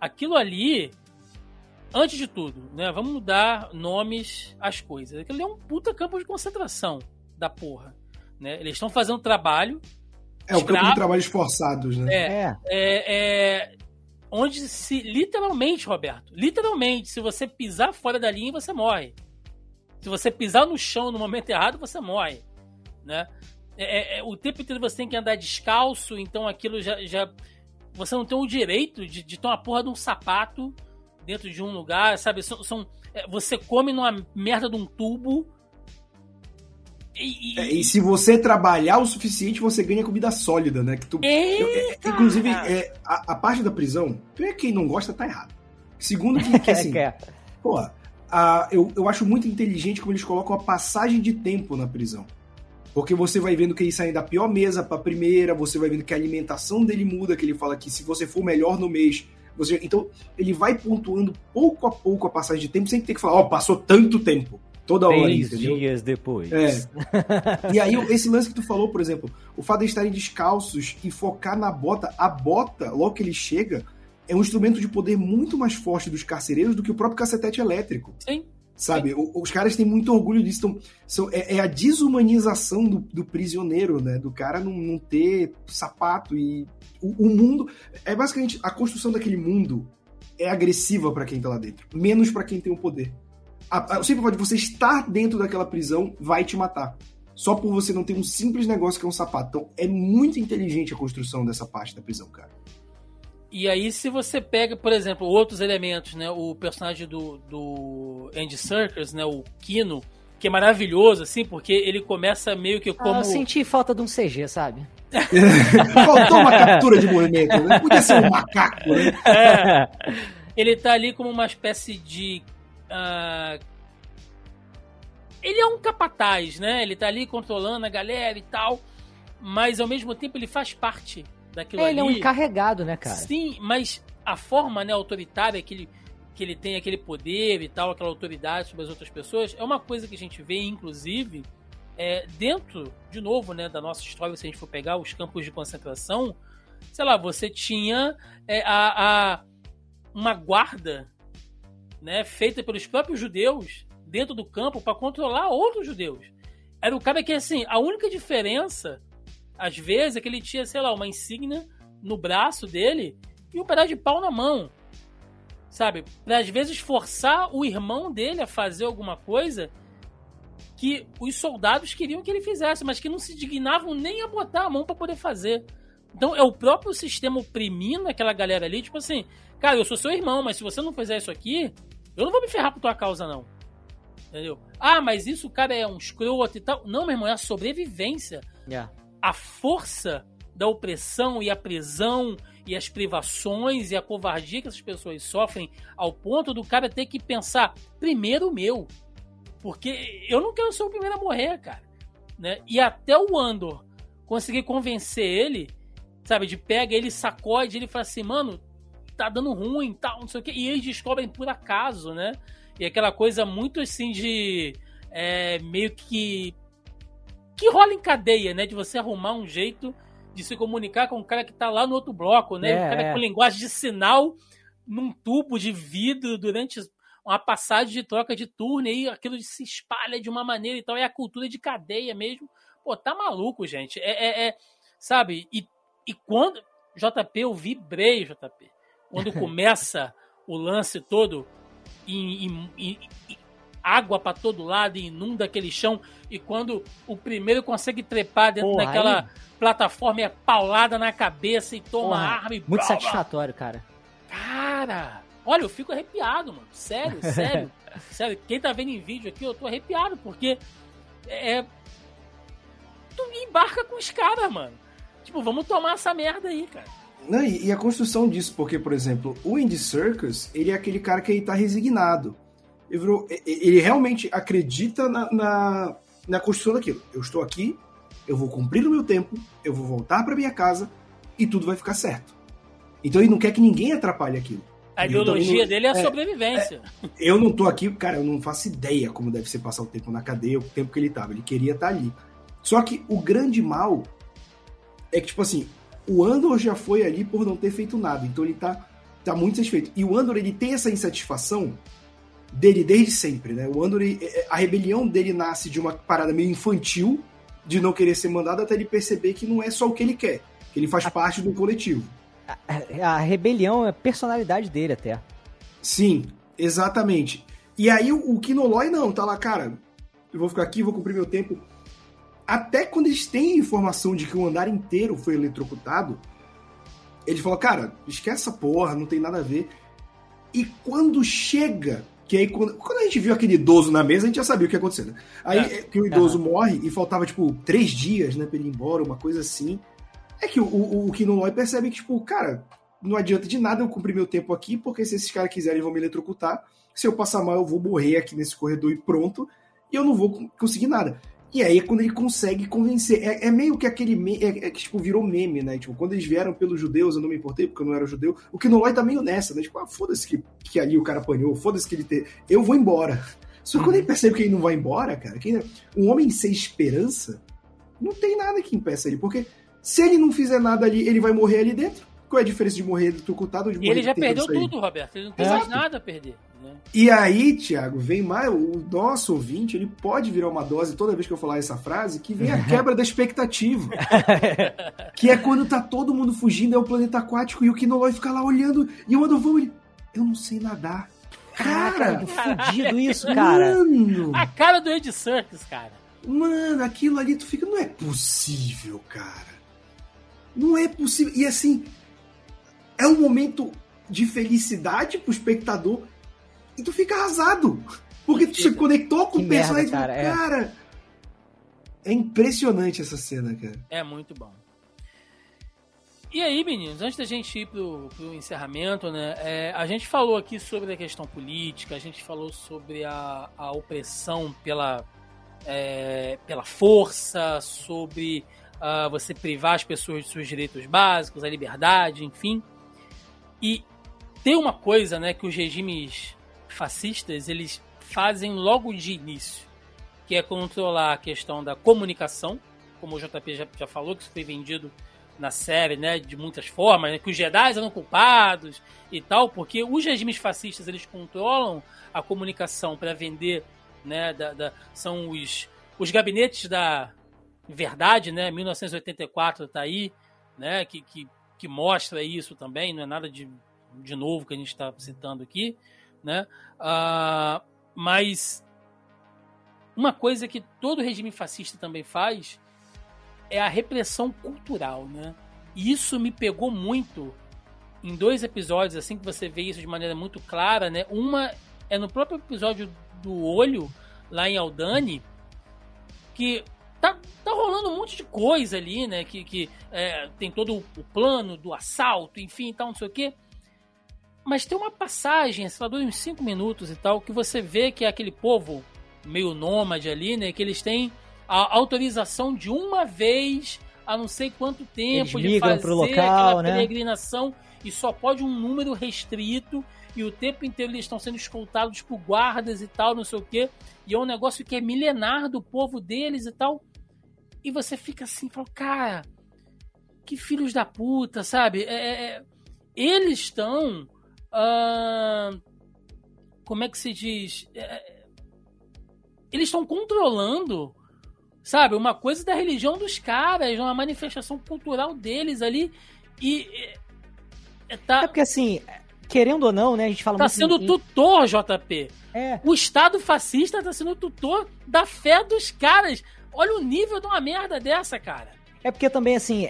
aquilo ali, antes de tudo, né? Vamos dar nomes às coisas. Aquilo ali é um puta campo de concentração da porra. Né? Eles estão fazendo trabalho. É o campo de trabalhos forçados, né? É, É. é, é, onde se literalmente, Roberto, literalmente, se você pisar fora da linha, você morre. Se você pisar no chão no momento errado, você morre, né? É, é, o tempo inteiro você tem que andar descalço, então aquilo já, já você não tem o direito de, de ter uma porra de um sapato dentro de um lugar, sabe? São, são é, você come numa merda de um tubo. E, e- É, e se você trabalhar o suficiente, você ganha comida sólida, né? Que tu, eu- é- é- inclusive, é, a, a parte da prisão, primeiro quem não gosta tá errado. Segundo que, que assim, É, pô, a- eu, eu acho muito inteligente como eles colocam a passagem de tempo na prisão. Porque você vai vendo que ele sai da pior mesa pra primeira, você vai vendo que a alimentação dele muda, que ele fala que se você for melhor no mês, você. Então, ele vai pontuando pouco a pouco a passagem de tempo, sem ter que falar, ó, passou tanto tempo. Toda hora, Três entendeu? dias depois. É. E aí, esse lance que tu falou, por exemplo, o fato de estarem descalços e focar na bota, a bota, logo que ele chega, é um instrumento de poder muito mais forte dos carcereiros do que o próprio cacetete elétrico. Sim. Sabe? O- Os caras têm muito orgulho disso. Então, são- é, é a desumanização do, do prisioneiro, né? Do cara não, não ter sapato e. O, o mundo. É basicamente a construção daquele mundo é agressiva pra quem tá lá dentro, menos pra quem tem o poder. A, a, o simples fato de você estar dentro daquela prisão vai te matar. Só por você não ter um simples negócio que é um sapato. Então, é muito inteligente a construção dessa parte da prisão, cara. E aí, se você pega, por exemplo, outros elementos, né? O personagem do, do Andy Serkis, né? O Kino, que é maravilhoso, assim, porque ele começa meio que Ah, como. eu senti falta de um CG, sabe? Faltou uma captura de movimento, né? Podia ser um macaco, né? É, ele tá ali como uma espécie de. ah, ele é um capataz, né? Ele tá ali controlando a galera e tal. Mas ao mesmo tempo ele faz parte daquilo ele é um encarregado, né, cara? Sim, mas a forma né, autoritária que ele, que ele tem, aquele poder e tal, aquela autoridade sobre as outras pessoas, é uma coisa que a gente vê, inclusive, é, dentro, de novo, né, da nossa história, se a gente for pegar os campos de concentração, sei lá, você tinha é, a, a- uma guarda né, feita pelos próprios judeus dentro do campo para controlar outros judeus. Era o cara que, assim, a única diferença, às vezes, é que ele tinha, sei lá, uma insígnia no braço dele e um pedaço de pau na mão. Sabe? Pra às vezes forçar o irmão dele a fazer alguma coisa que os soldados queriam que ele fizesse, mas que não se dignavam nem a botar a mão para poder fazer. Então é o próprio sistema oprimindo aquela galera ali, tipo assim, cara, eu sou seu irmão, mas se você não fizer isso aqui, eu não vou me ferrar por tua causa, não. Entendeu? Ah, mas isso cara é um escroto e tal. Não, meu irmão, é a sobrevivência Yeah. A força da opressão e a prisão e as privações e a covardia que essas pessoas sofrem ao ponto do cara ter que pensar primeiro o meu. Porque eu não quero ser o primeiro a morrer, cara. Né? E até o Andor conseguir convencer ele, sabe, de pega ele, sacode, ele fala assim, mano, tá dando ruim, tal, não sei o quê. E eles descobrem por acaso, né? E aquela coisa muito assim de é, meio que que rola em cadeia, né? De você arrumar um jeito de se comunicar com o cara que tá lá no outro bloco, né? É, o cara é. com linguagem de sinal num tubo de vidro durante uma passagem de troca de turno e aí aquilo se espalha de uma maneira e tal. É a cultura de cadeia mesmo. Pô, tá maluco, gente. É, é- é- sabe? E E quando. JP, eu vibrei, JP. Quando começa o lance todo e, e, e, e água para todo lado e inunda aquele chão. E quando o primeiro consegue trepar dentro Porra, daquela aí... plataforma, é paulada na cabeça e toma Porra, arma e Muito blá, satisfatório, cara. Cara, olha, eu fico arrepiado, mano. Sério, sério. sério. Quem tá vendo em vídeo aqui, eu tô arrepiado, porque é. Tu embarca com os caras, mano. Tipo, vamos tomar essa merda aí, cara. Não, e, e, a construção disso, porque, por exemplo, o Indy Circus, ele é aquele cara que ele tá resignado. Ele, ele realmente acredita na, na, na, construção daquilo. Eu estou aqui, eu vou cumprir o meu tempo, eu vou voltar para minha casa e tudo vai ficar certo. Então ele não quer que ninguém atrapalhe aquilo. A ideologia não, dele é a é, sobrevivência. É, eu não tô aqui, cara, eu não faço ideia como deve ser passar o tempo na cadeia, o tempo que ele tava. Ele queria estar tá ali. Só que o grande mal é que, tipo assim, o Andor já foi ali por não ter feito nada, então ele tá, tá muito satisfeito. E o Andor, ele tem essa insatisfação dele desde sempre, né? O Andor, é, a rebelião dele nasce de uma parada meio infantil, de não querer ser mandado, até ele perceber que não é só o que ele quer, que ele faz parte do coletivo. A, a rebelião é a personalidade dele até. Sim, exatamente. E aí o, o Kinoloi não, tá lá, cara, eu vou ficar aqui, vou cumprir meu tempo até quando eles têm informação de que o andar inteiro foi eletrocutado, ele falou, cara, esquece essa porra, não tem nada a ver. E quando chega, que aí quando, quando a gente viu aquele idoso na mesa, a gente já sabia o que ia acontecer, né? Aí é. que o idoso uhum. morre e faltava, tipo, três dias, né, pra ele ir embora, uma coisa assim. É que o, o, o Kinoloi percebe que, tipo, cara, não adianta de nada eu cumprir meu tempo aqui, porque se esses caras quiserem, vão me eletrocutar. Se eu passar mal, eu vou morrer aqui nesse corredor e pronto. E eu não vou conseguir nada. E aí é quando ele consegue convencer. É, é meio que aquele meme, é, é, que tipo, virou meme, né? Tipo, quando eles vieram pelos judeus, eu não me importei porque eu não era judeu. O Kinoloi tá meio nessa, né? Tipo, ah, foda-se que, que ali o cara apanhou, foda-se que ele ter. Eu vou embora. Só que quando ele percebe que ele não vai embora, cara, que um homem sem esperança, não tem nada que impeça ele. Porque se ele não fizer nada ali, ele vai morrer ali dentro. Qual é a diferença de morrer eletrocutado ou de morrer E ele já perdeu tudo, Roberto. Ele não tem mais nada a perder. Né? E aí, Thiago, vem mais. O nosso ouvinte, ele pode virar uma dose toda vez que eu falar essa frase, que vem a quebra da expectativa. que é quando tá todo mundo fugindo, é o planeta aquático, e o Kinoloi fica lá olhando, e o Adovão, ele. Eu não sei nadar. Cara, fudido isso, cara. Mano, a cara do Ed Serkis, cara. Mano, aquilo ali tu fica. Não é possível, cara. Não é possível. E assim, é um momento de felicidade pro espectador e tu fica arrasado. Porque tu se conectou com o personagem. Merda, cara, é. cara, é impressionante essa cena, cara. É muito bom. E aí, meninos, antes da gente ir pro, pro encerramento, né? É, a gente falou aqui sobre a questão política, a gente falou sobre a, a opressão pela, é, pela força, sobre uh, você privar as pessoas de seus direitos básicos, a liberdade, enfim. E tem uma coisa, né, que os regimes fascistas eles fazem logo de início, que é controlar a questão da comunicação, como o JP já, já falou, que isso foi vendido na série, né, de muitas formas, né, que os Jedi eram culpados e tal, porque os regimes fascistas eles controlam a comunicação para vender, né, da, da, são os, os gabinetes da verdade, né, 1984 tá aí, né, que, que que mostra isso também, não é nada de, de novo que a gente está citando aqui, né? Uh, mas uma coisa que todo regime fascista também faz é a repressão cultural, né? E isso me pegou muito em dois episódios, assim que você vê isso de maneira muito clara, né? Uma é no próprio episódio do olho, lá em Aldani, que tá, tá rolando um monte de coisa ali, né? Que, que é, tem todo o plano do assalto, enfim, tal, não sei o quê. Mas tem uma passagem, sei lá, dura uns 5 minutos e tal, que você vê que é aquele povo meio nômade ali, né? Que eles têm a autorização de uma vez a não sei quanto tempo eles de fazer local, aquela né? peregrinação e só pode um número restrito e o tempo inteiro eles estão sendo escoltados por guardas e tal, não sei o quê. E é um negócio que é milenar do povo deles e tal. E você fica assim, fala, cara, que filhos da puta, sabe? É, é, é eles estão. Uh, como é que se diz? É, é, eles estão controlando Sabe? Uma coisa da religião dos caras, uma manifestação cultural deles ali. E. É, tá, é porque assim, querendo ou não, né? A gente fala tá muito. Tá sendo em... tutor, JP. É. O Estado fascista tá sendo tutor da fé dos caras. Olha o nível de uma merda dessa, cara. É porque também, assim,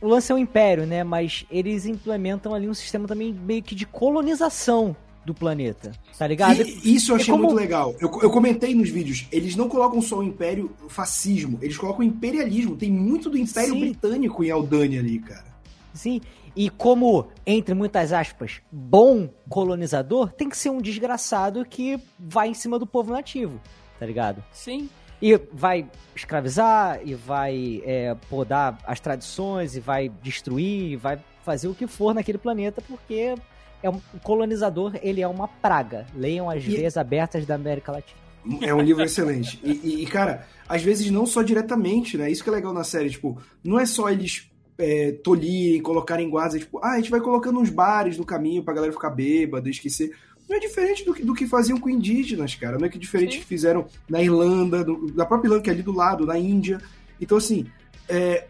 o lance é o império, né? Mas eles implementam ali um sistema também meio que de colonização do planeta, tá ligado? E, isso eu achei é como... muito legal. Eu, eu comentei nos vídeos, eles não colocam só o império o fascismo, eles colocam o imperialismo. Tem muito do império Sim. britânico em Aldani ali, cara. Sim, e como, entre muitas aspas, bom colonizador, tem que ser um desgraçado que vai em cima do povo nativo, tá ligado? Sim. E vai escravizar, e vai é, podar as tradições, e vai destruir, e vai fazer o que for naquele planeta, porque é um colonizador, ele é uma praga. Leiam as e... veias abertas da América Latina. É um livro excelente. E, e, cara, às vezes não só diretamente, né? Isso que é legal na série, tipo, não é só eles é, tolirem, colocarem guardas, tipo, ah, a gente vai colocando uns bares no caminho pra galera ficar bêbada, esquecer. Não é diferente do que, do que faziam com indígenas, cara. Não é que diferente Sim. que fizeram na Irlanda, no, na própria Irlanda, que é ali do lado, na Índia. Então, assim, é,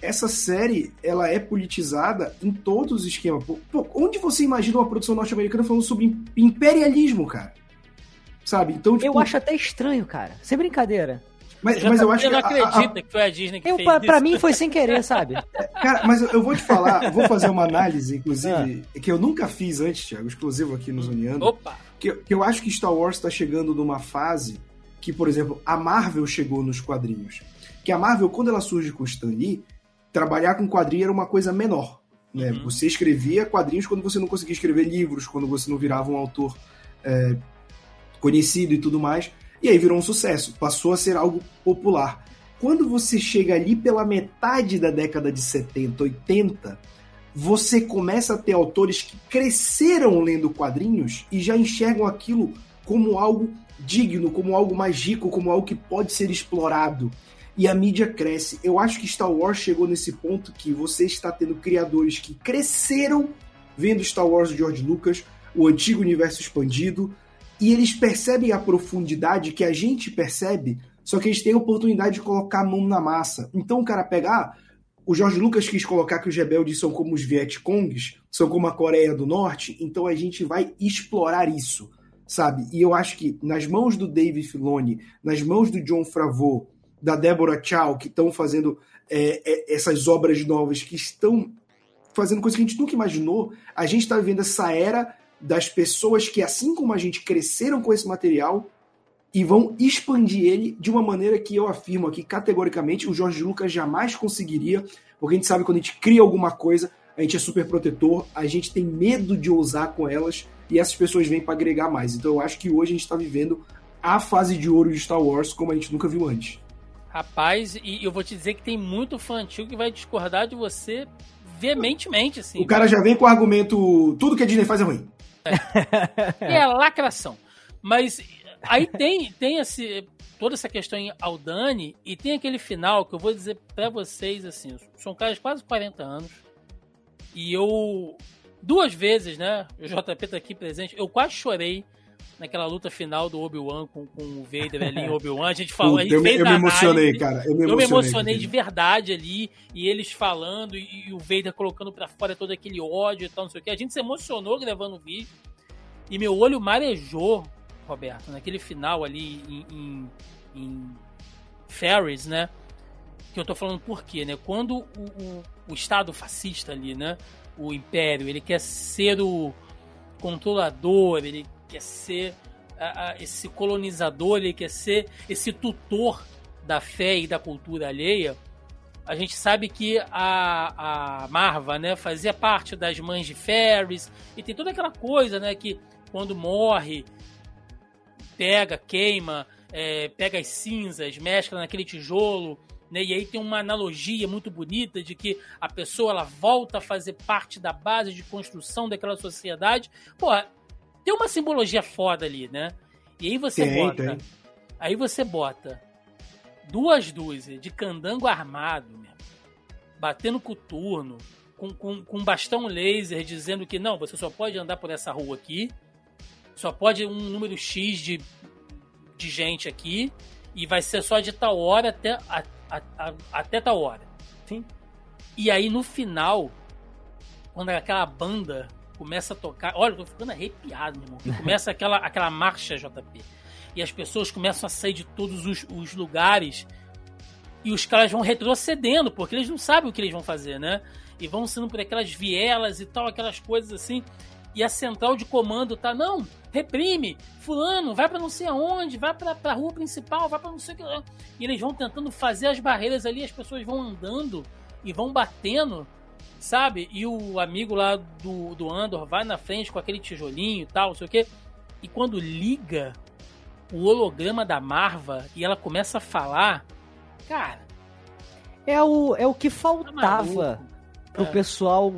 essa série ela é politizada em todos os esquemas. Pô, onde você imagina uma produção norte-americana falando sobre imperialismo, cara? Sabe? Então, tipo... Eu acho até estranho, cara. Sem brincadeira. Mas, mas eu acho que. não acredita a, a... que foi a Disney que eu, fez pra, isso. Pra mim foi sem querer, sabe? Cara, mas eu, eu vou te falar, vou fazer uma análise, inclusive, ah. que eu nunca fiz antes, Thiago, exclusivo aqui no Zoneando. Opa! Que, que eu acho que Star Wars está chegando numa fase que, por exemplo, a Marvel chegou nos quadrinhos. Que a Marvel, quando ela surge com o Stan Lee, trabalhar com quadrinho era uma coisa menor. Né? Uhum. Você escrevia quadrinhos quando você não conseguia escrever livros, quando você não virava um autor é, conhecido e tudo mais. E aí virou um sucesso, passou a ser algo popular. Quando você chega ali pela metade da década de 70, 80, você começa a ter autores que cresceram lendo quadrinhos e já enxergam aquilo como algo digno, como algo mais rico, como algo que pode ser explorado e a mídia cresce. Eu acho que Star Wars chegou nesse ponto que você está tendo criadores que cresceram vendo Star Wars de George Lucas, o antigo universo expandido, e eles percebem a profundidade que a gente percebe, só que eles têm a oportunidade de colocar a mão na massa. Então o cara pega, ah, o George Lucas quis colocar que os rebeldes são como os Vietcongs, são como a Coreia do Norte, então a gente vai explorar isso, sabe? E eu acho que nas mãos do Dave Filoni, nas mãos do John Favreau, da Deborah Chow, que estão fazendo é, é, essas obras novas, que estão fazendo coisas que a gente nunca imaginou. A gente está vivendo essa era das pessoas que, assim como a gente, cresceram com esse material e vão expandir ele de uma maneira que eu afirmo aqui categoricamente o Jorge Lucas jamais conseguiria, porque a gente sabe que quando a gente cria alguma coisa, a gente é super protetor, a gente tem medo de ousar com elas e essas pessoas vêm para agregar mais. Então eu acho que hoje a gente está vivendo a fase de ouro de Star Wars como a gente nunca viu antes. Rapaz, e eu vou te dizer que tem muito fã antigo que vai discordar de você veementemente, assim. O cara já vem com o argumento: tudo que a Disney faz é ruim. É, é lacração. Mas aí tem, tem esse, toda essa questão em Aldani e tem aquele final que eu vou dizer para vocês assim: são caras quase 40 anos e eu. Duas vezes, né? O JP tá aqui presente, eu quase chorei naquela luta final do Obi-Wan com, com o Vader ali em Obi-Wan. A gente falou. eu, me, eu me emocionei, cara. Eu me emocionei, eu me emocionei de verdade ali. E eles falando, e, e o Vader colocando pra fora todo aquele ódio e tal, não sei o que. A gente se emocionou gravando o vídeo. E meu olho marejou, Roberto, naquele final ali em, em, em Ferris, né? Que eu tô falando por quê, né? Quando o, o, o Estado fascista ali, né? O Império, ele quer ser o controlador, ele quer ser esse colonizador, ele quer ser esse tutor da fé e da cultura alheia. A gente sabe que a, a Marva, né, fazia parte das mães de Ferris e tem toda aquela coisa, né, que quando morre pega, queima, é, pega as cinzas, mescla naquele tijolo, né? E aí tem uma analogia muito bonita de que a pessoa ela volta a fazer parte da base de construção daquela sociedade. Pô, tem uma simbologia foda ali, né? E aí você tem, bota. Tem. Aí você bota duas dúzias de candango armado, mesmo, batendo coturno, com, com, com bastão laser dizendo que não, você só pode andar por essa rua aqui, só pode um número X de, de gente aqui, E vai ser só de tal hora até, a, a, a, até tal hora. Sim. E aí no final, quando aquela banda começa a tocar. Olha, eu tô ficando arrepiado, meu irmão. Que começa aquela, aquela marcha JP. E as pessoas começam a sair de todos os, os lugares. E os caras vão retrocedendo, porque eles não sabem o que eles vão fazer, né? E vão sendo por aquelas vielas e tal, aquelas coisas assim. E a central de comando tá, não, reprime, fulano, vai para não sei aonde, vai pra, pra rua principal, vai para não sei o que. E eles vão tentando fazer as barreiras ali, as pessoas vão andando e vão batendo, sabe? E o amigo lá do, do Andor vai na frente com aquele tijolinho e tal, não sei o que. E quando liga o holograma da Marva e ela começa a falar, cara. É o, é o que faltava Tá pro É. pessoal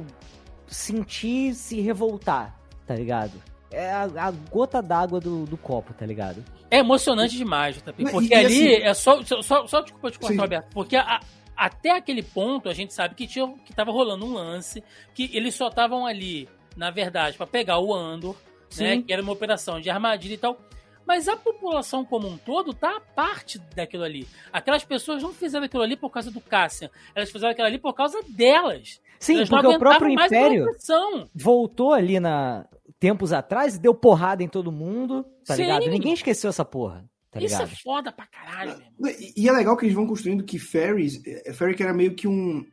sentir se revoltar, tá ligado? É a, a gota d'água do, do copo, tá ligado? É emocionante demais, JP. Não, Porque e- e ali assim- é só. Só, só, só desculpa te cortar, Sim. Roberto. Porque a- até aquele ponto a gente sabe que, tinha, que tava rolando um lance, que eles só estavam ali, na verdade, pra pegar o Andor, né? Sim. Que era uma operação de armadilha e tal. Mas a população como um todo tá a parte daquilo ali. Aquelas pessoas não fizeram aquilo ali por causa do Cassian. Elas fizeram aquilo ali por causa delas. Sim, Elas porque o próprio Império voltou ali na tempos atrás e deu porrada em todo mundo, tá Sim. ligado? Ninguém esqueceu essa porra, tá Isso ligado? é foda pra caralho, meu irmão. E, e é legal que eles vão construindo que Ferris, é, Ferris era meio que um,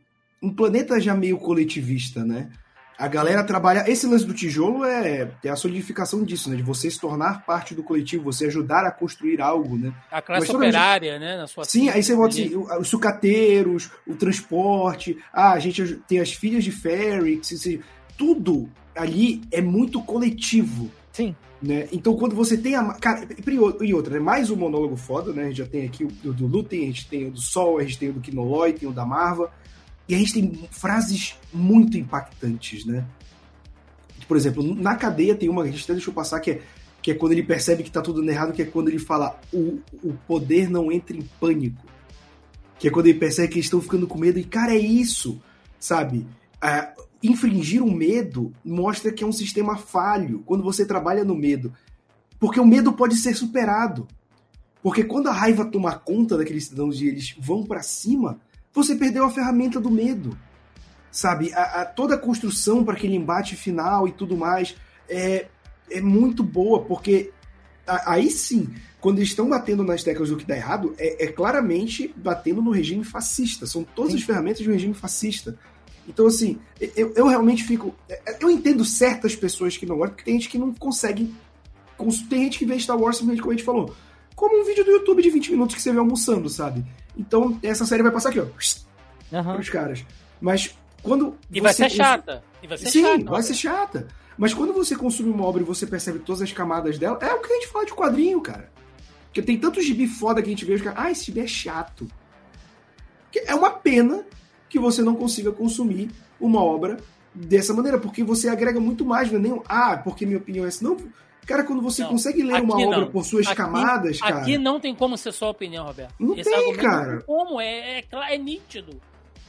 um planeta já meio coletivista, né? A galera trabalha. Esse lance do tijolo é, é a solidificação disso, né? De você se tornar parte do coletivo, você ajudar a construir algo, né? A classe Mas toda a gente- operária, né? Na sua Sim, aí você volta assim, os sucateiros, o transporte, ah, a gente tem as filhas de Ferrix, se- tudo ali é muito coletivo. Sim. Né? Então, quando você tem a. Cara, e outra, né? Mais um monólogo foda, né? A gente já tem aqui o do, Lutem, a gente tem o do Sol, a gente tem o do Kinoloy, tem o da Marva. E a gente tem frases muito impactantes, né? Por exemplo, na cadeia tem uma que a gente até deixou passar que é, que é quando ele percebe que tá tudo errado, que é quando ele fala o, o poder não entra em pânico. Que é quando ele percebe que eles estão ficando com medo. E, cara, é isso, sabe? Ah, infringir o medo mostra que é um sistema falho quando você trabalha no medo. Porque o medo pode ser superado. Porque quando a raiva toma conta daqueles cidadãos e eles vão pra cima, você perdeu a ferramenta do medo. Sabe? A, a- toda a construção para aquele embate final e tudo mais é, é muito boa, porque a- aí sim, quando eles estão batendo nas teclas do que dá errado, é, é claramente batendo no regime fascista. São todas Sim. as ferramentas de um regime fascista. Então, assim, eu, eu realmente fico. Eu entendo certas pessoas que não gostam, porque tem gente que não consegue. cons- Tem gente que vê Star Wars simplesmente como a gente falou. Como um vídeo do YouTube de 20 minutos que você vê almoçando, sabe? Então, essa série vai passar aqui, ó, Aham. pros caras. Mas quando. E vai você ser cons- chata. E vai ser Sim, chata. vai ser chata. Mas quando você consome uma obra e você percebe todas as camadas dela, é o que a gente fala de quadrinho, cara. Porque tem tanto gibi foda que a gente vê, os caras, ah, esse gibi é chato. É uma pena que você não consiga consumir uma obra dessa maneira, porque você agrega muito mais, não é nem, um, ah, porque minha opinião é essa. Não, cara, quando você Não, consegue ler uma aqui obra não. por suas Aqui- camadas, cara. Aqui não tem como ser sua opinião, Roberto. Não Esse tem, cara. Não tem como, é, é, cla- é nítido.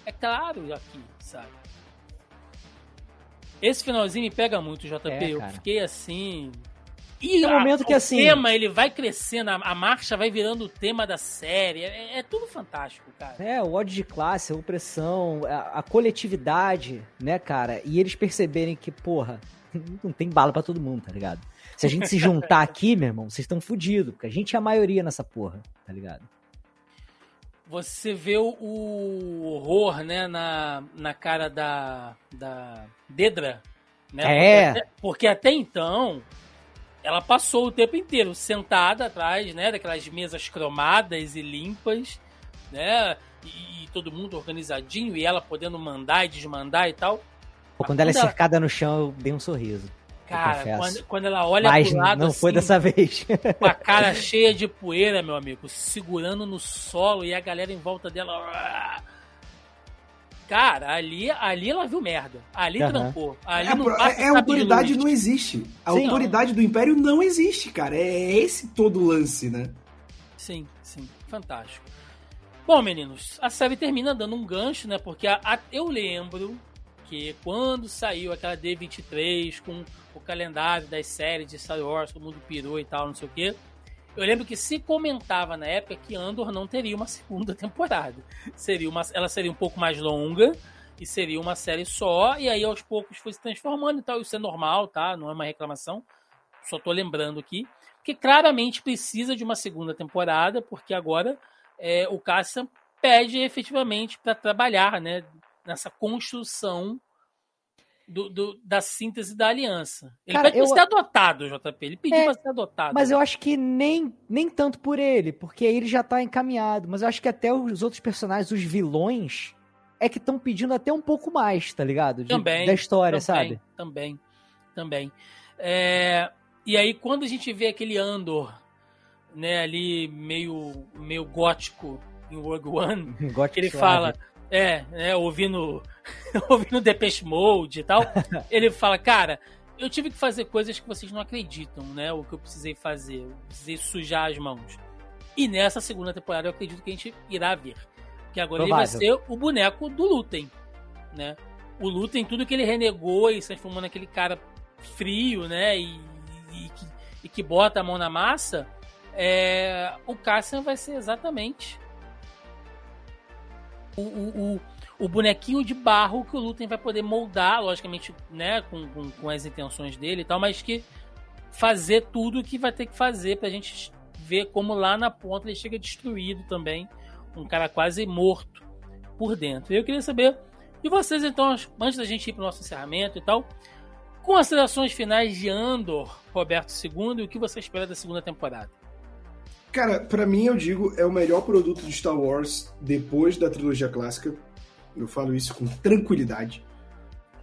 É claro aqui, sabe? Esse finalzinho me pega muito, JP. É, eu fiquei assim. E Tem um momento que, o assim- tema ele vai crescendo, a, a marcha vai virando o tema da série. É, é tudo fantástico, cara. É, o ódio de classe, a opressão, a, a coletividade, né, cara? E eles perceberem que, porra, não tem bala pra todo mundo, tá ligado? Se a gente se juntar aqui, meu irmão, vocês estão fodidos, porque a gente é a maioria nessa porra, tá ligado? Você vê o, o horror, né, na, na cara da, da Dedra. Né? É. Porque até, porque até então, ela passou o tempo inteiro sentada atrás, né, daquelas mesas cromadas e limpas, né, e, e todo mundo organizadinho, e ela podendo mandar e desmandar e tal. Pô, quando ela é Quando ela- cercada no chão, eu dei um sorriso. Cara, quando, quando ela olha Mas pro lado não foi assim, dessa vez. com a cara cheia de poeira, meu amigo, segurando no solo e a galera em volta dela. Cara, ali, ali ela viu merda. Ali trancou. Ali É, não passa é, a sabe de autoridade não existe. A Sim. autoridade do Império não existe, cara. É esse todo o lance, né? Sim, sim. Fantástico. Bom, meninos, a série termina dando um gancho, né? Porque a- a- eu lembro que quando saiu aquela D23 com o calendário das séries de Star Wars, todo mundo pirou e tal, não sei o quê. Eu lembro que se comentava na época que Andor não teria uma segunda temporada. Seria uma, ela seria um pouco mais longa e seria uma série só, e aí aos poucos foi se transformando e tal. Isso é normal, tá? Não é uma reclamação. Só tô lembrando aqui. Que claramente precisa de uma segunda temporada, porque agora é, o Cassian pede efetivamente para trabalhar né, nessa construção do, do, da síntese da aliança. Ele Cara, pede eu... ser adotado, JP. Ele pediu é, pra ser adotado. Mas eu acho que nem, nem tanto por ele, porque aí ele já tá encaminhado. Mas eu acho que até os outros personagens, os vilões, é que estão pedindo até um pouco mais, tá ligado? De, também. Da história, também, sabe? Também. Também. É, e aí, quando a gente vê aquele Andor, né, ali meio, meio gótico em Rogue One, gótico ele suave. fala é, é ouvindo, ouvindo Depeche Mode e tal. ele fala, cara, eu tive que fazer coisas que vocês não acreditam, né? O que eu precisei fazer. Eu precisei sujar as mãos. E nessa segunda temporada eu acredito que a gente irá ver. Que agora Provável. ele vai ser o boneco do Lutem, né? O Lutem, tudo que ele renegou e se transformou naquele cara frio, né? E, e, que, e que bota a mão na massa, é, o Cassian vai ser exatamente o, o, o, bonequinho de barro que o Lutem vai poder moldar, logicamente, né, com, com, com, as intenções dele e tal, mas que fazer tudo o que vai ter que fazer pra gente ver como lá na ponta ele chega destruído também, um cara quase morto por dentro. Eu queria saber de vocês, então, antes da gente ir pro nosso encerramento e tal, considerações finais de Andor, Roberto II, e o que você espera da segunda temporada? Cara, para mim eu digo, é o melhor produto de Star Wars depois da trilogia clássica. Eu falo isso com tranquilidade.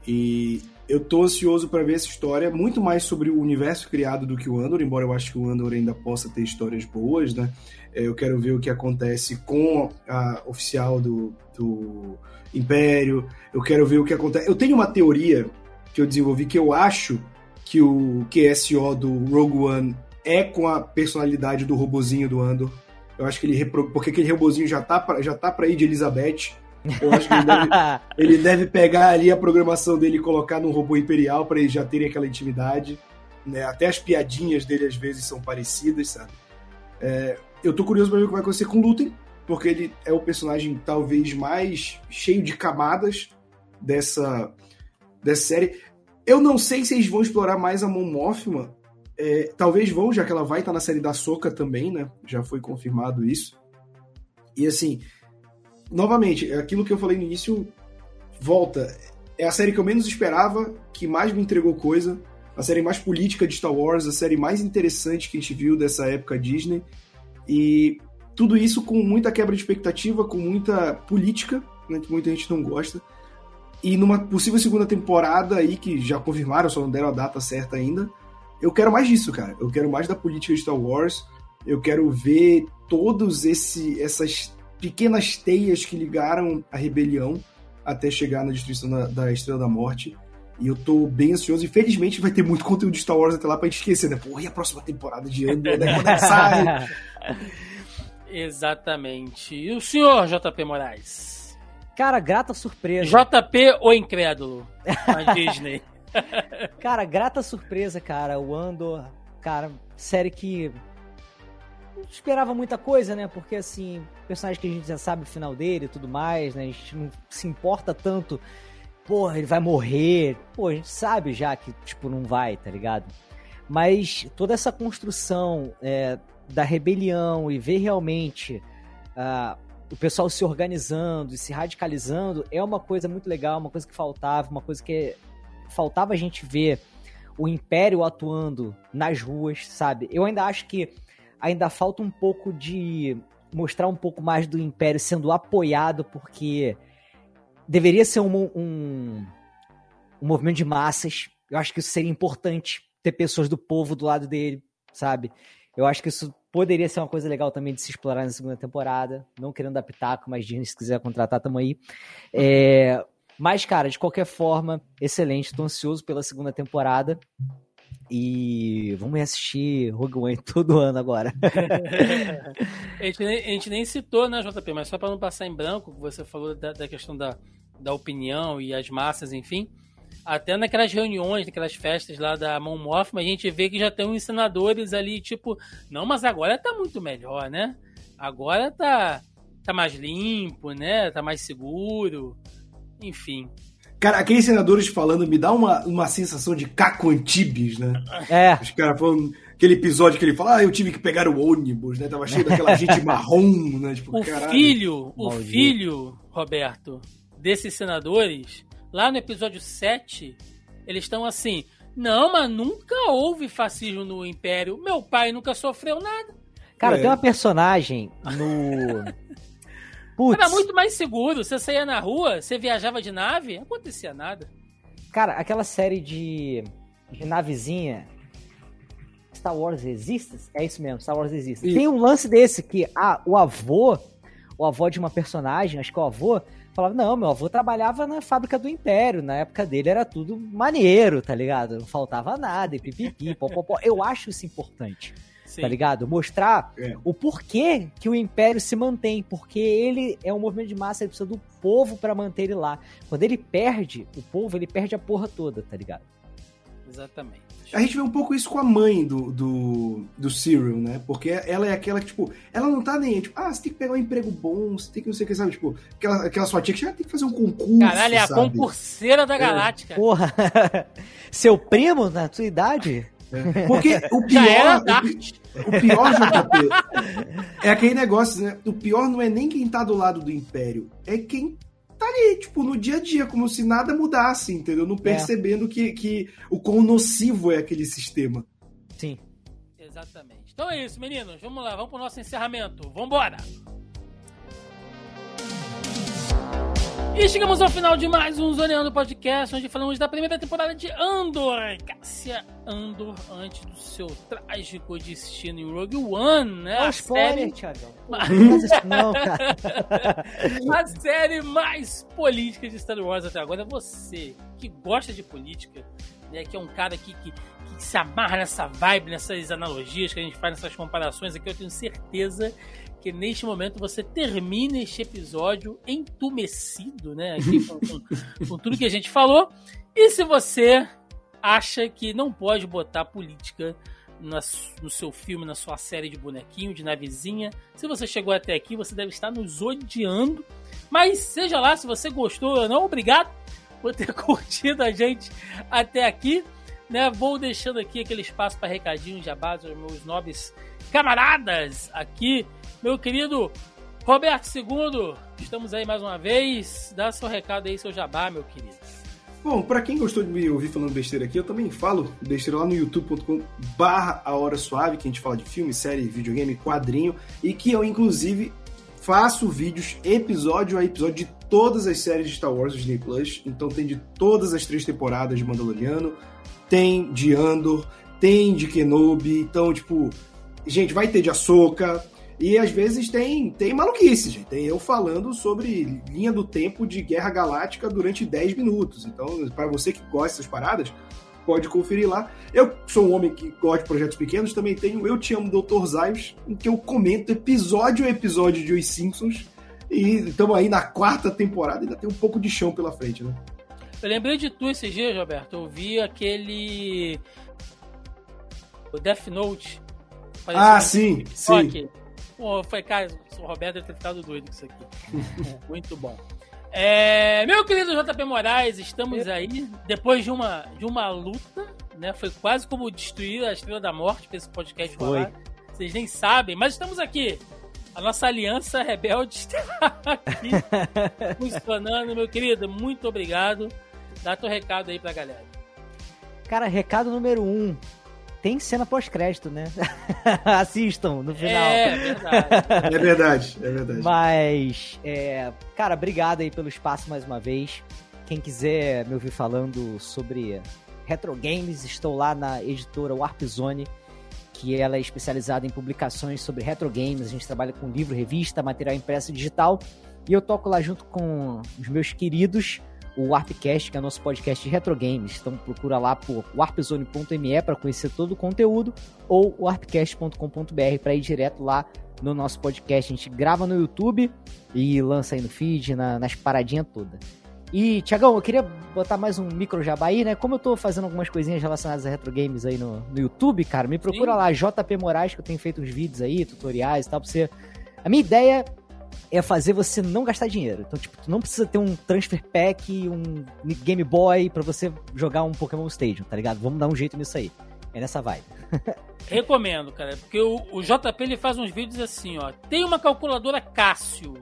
E eu tô ansioso para ver essa história, muito mais sobre o universo criado do que o Andor, embora eu acho que o Andor ainda possa ter histórias boas, né? É, eu quero ver o que acontece com a oficial do, do Império, eu quero ver o que acontece. Eu tenho uma teoria que eu desenvolvi que eu acho que o QSO do Rogue One é com a personalidade do robozinho do Andor. Eu acho que ele repro... porque aquele robozinho já tá pra, já tá para ir de Elizabeth. Eu acho que ele deve, ele deve pegar ali a programação dele e colocar num robô imperial para eles já terem aquela intimidade. Né? Até as piadinhas dele às vezes são parecidas, sabe? É, eu tô curioso pra ver o que vai acontecer com o Lutem, porque ele é o personagem talvez mais cheio de camadas dessa, dessa série. Eu não sei se eles vão explorar mais a Mon Mothma é, talvez vão, já que ela vai estar na série da Soca também, né? Já foi confirmado isso. E assim, novamente, é aquilo que eu falei no início volta. É a série que eu menos esperava, que mais me entregou coisa, a série mais política de Star Wars, a série mais interessante que a gente viu dessa época Disney. E tudo isso com muita quebra de expectativa, com muita política, né, que muita gente não gosta. E numa possível segunda temporada aí, que já confirmaram, só não deram a data certa ainda, eu quero mais disso, cara. Eu quero mais da política de Star Wars. Eu quero ver todos esse, essas pequenas teias que ligaram a rebelião até chegar na destruição da, da Estrela da Morte. E eu tô bem ansioso. E felizmente vai ter muito conteúdo de Star Wars até lá pra gente esquecer, né? Porra, e a próxima temporada de Andor? Né? Quando é sai? Exatamente. E o senhor, JP Moraes? Cara, grata surpresa. JP ou incrédulo? A Disney. cara, grata surpresa, cara. O Andor, cara, série que não esperava muita coisa, né? Porque assim, personagem que a gente já sabe o final dele e tudo mais, né? A gente não se importa tanto. Porra, ele vai morrer. Pô, a gente sabe já que, tipo, não vai, tá ligado? Mas toda essa construção é, da rebelião e ver realmente uh, o pessoal se organizando e se radicalizando é uma coisa muito legal, uma coisa que faltava, uma coisa que faltava a gente ver o Império atuando nas ruas, sabe? Eu ainda acho que ainda falta um pouco de mostrar um pouco mais do Império sendo apoiado, porque deveria ser um, um, um movimento de massas. Eu acho que isso seria importante, ter pessoas do povo do lado dele, sabe? Eu acho que isso poderia ser uma coisa legal também de se explorar na segunda temporada. Não querendo pitaco, mas Disney, se quiser contratar, tamo aí. É, mas, cara, de qualquer forma, excelente. Tô ansioso pela segunda temporada. E vamos assistir Rogue One todo ano agora. a, gente nem, a, gente nem, citou, né, JP? Mas só para não passar em branco, você falou da, da, questão da, da opinião e as massas, enfim. Até naquelas reuniões, naquelas festas lá da Mão Mothma, a gente vê que já tem uns senadores ali, tipo, não, mas agora tá muito melhor, né? Agora tá, tá mais limpo, né? Tá mais seguro. Enfim. Cara, aqueles senadores falando me dá uma, uma sensação de Caco Antibes, né? É. Os caras falando aquele episódio que ele fala, ah, eu tive que pegar o ônibus, né? Tava cheio daquela gente marrom, né? Tipo, O caralho. filho, o Maldito. filho, Roberto, desses senadores, lá no episódio 7, eles estão assim: não, mas nunca houve fascismo no Império. Meu pai nunca sofreu nada. Cara, É. tem uma personagem no. Putz, Era muito mais seguro. Você saía na rua, você viajava de nave, não acontecia nada. cara, aquela série de, de navezinha. Star Wars Resistance? É isso mesmo, Star Wars Resistance. Isso. Tem um lance desse que ah, o avô, o avô de uma personagem, acho que o avô, falava: Não, meu avô trabalhava na fábrica do Império. Na época dele era tudo maneiro, tá ligado? Não faltava nada, e pipipi, popopó. Eu acho isso importante. Sim. tá ligado? Mostrar É. o porquê que o Império se mantém, porque ele é um movimento de massa, ele precisa do povo pra manter ele lá. Quando ele perde o povo, ele perde a porra toda, tá ligado? Exatamente. A gente vê um pouco isso com a mãe do, do, do Cyril, né? Porque ela é aquela que, tipo, ela não tá nem, tipo, ah, você tem que pegar um emprego bom, você tem que não sei o que, sabe? Tipo, aquela, aquela sua tia que já tem que fazer um concurso. Caralho, é a sabe? concurseira da Galáctica. Porra! Seu primo, na sua idade? Porque o Já era pior. o, o pior, JP, é aquele negócio, né? O pior não é nem quem tá do lado do Império, é quem tá ali, tipo, no dia a dia, como se nada mudasse, entendeu? Não percebendo que, que o quão nocivo é aquele sistema. Sim. Exatamente. Então é isso, meninos. Vamos lá, vamos pro nosso encerramento. Vambora! E chegamos ao final de mais um Zoneando Podcast, onde falamos da primeira temporada de Andor. Cássia Andor, antes do seu trágico destino em Rogue One, né? Não, A spoiler, série, Thiagão. Não cara. a série mais política de Star Wars até agora. Você que gosta de política, né? Que é um cara que, que, que se amarra nessa vibe, nessas analogias que a gente faz, nessas comparações aqui, eu tenho certeza que neste momento você termina este episódio entumecido, né? Aqui com, com- com tudo que a gente falou. E se você acha que não pode botar política na no seu filme, na sua série de bonequinho, de navezinha, se você chegou até aqui, você deve estar nos odiando. Mas seja lá, se você gostou ou não, obrigado por ter curtido a gente até aqui. Né? Vou deixando aqui aquele espaço para recadinhos, jabás aos meus nobres camaradas aqui. Meu querido Roberto II, estamos aí mais uma vez. Dá seu recado aí, seu jabá, meu querido. Bom, pra quem gostou de me ouvir falando besteira aqui, eu também falo besteira lá no youtube.com barra a hora suave, que a gente fala de filme, série, videogame, quadrinho, e que eu, inclusive, faço vídeos episódio a episódio de todas as séries de Star Wars Disney Plus. Então tem de todas as três temporadas de Mandaloriano, tem de Andor, tem de Kenobi, então, tipo, gente, vai ter de Ahsoka, e às vezes tem, tem maluquice, gente. Tem eu falando sobre linha do tempo de Guerra Galáctica durante 10 minutos. Então, para você que gosta dessas paradas, pode conferir lá. Eu sou um homem que gosta de projetos pequenos, também tenho Eu Te Amo, Dr. Zaios, em que eu comento episódio a episódio de Os Simpsons. E estamos aí na quarta temporada, ainda tem um pouco de chão pela frente, né? Eu lembrei de tu esses dias, Roberto. Eu vi aquele. O Death Note. Ah, sim, sim. Pô, foi, cara, o Roberto deve ter ficado doido com isso aqui. Muito bom. É, meu querido JP Moraes, estamos aí depois de uma, de uma luta, né? Foi quase como destruir a Estrela da Morte para esse podcast Foi. rolar. Vocês nem sabem, mas estamos aqui. A nossa aliança rebelde está aqui funcionando, meu querido. Muito obrigado. Dá teu recado aí pra galera. Cara, recado número um. Tem cena pós-crédito, né? Assistam no final. É, verdade. É verdade, é verdade. Mas, é, cara, obrigado aí pelo espaço mais uma vez. Quem quiser me ouvir falando sobre retro games, estou lá na editora Warp Zone, que ela é especializada em publicações sobre retro games. A gente trabalha com livro, revista, material impresso e digital. E eu toco lá junto com os meus queridos, o Warpcast, que é nosso podcast de retro games. Então procura lá por warpzone.me para conhecer todo o conteúdo ou warpcast.com.br para ir direto lá no nosso podcast. A gente grava no YouTube e lança aí no feed, na- nas paradinhas todas. E, Tiagão, eu queria botar mais um micro jabá aí, né? Como eu tô fazendo algumas coisinhas relacionadas a retro games aí no, no YouTube, cara, me procura Sim. lá, JP Moraes, que eu tenho feito uns vídeos aí, tutoriais e tal, pra você. A minha ideia é fazer você não gastar dinheiro. Então, tipo, tu não precisa ter um transfer pack, um Game Boy para você jogar um Pokémon Stadium, tá ligado? Vamos dar um jeito nisso aí. É nessa vibe. Recomendo, cara, porque o, o, JP ele faz uns vídeos assim, ó. Tem uma calculadora Cássio.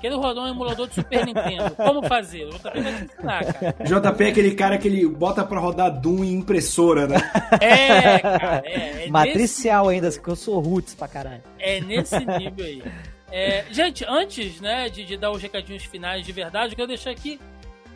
Quero rodar um emulador de Super Nintendo. Como fazer? O JP vai te ensinar, cara. JP é aquele cara que ele bota pra rodar Doom em impressora, né? É, cara. É, é Matricial nesse... ainda, que eu sou roots pra caralho. É nesse nível aí. É, gente, antes né, de, de, dar os recadinhos finais de verdade, eu quero deixar aqui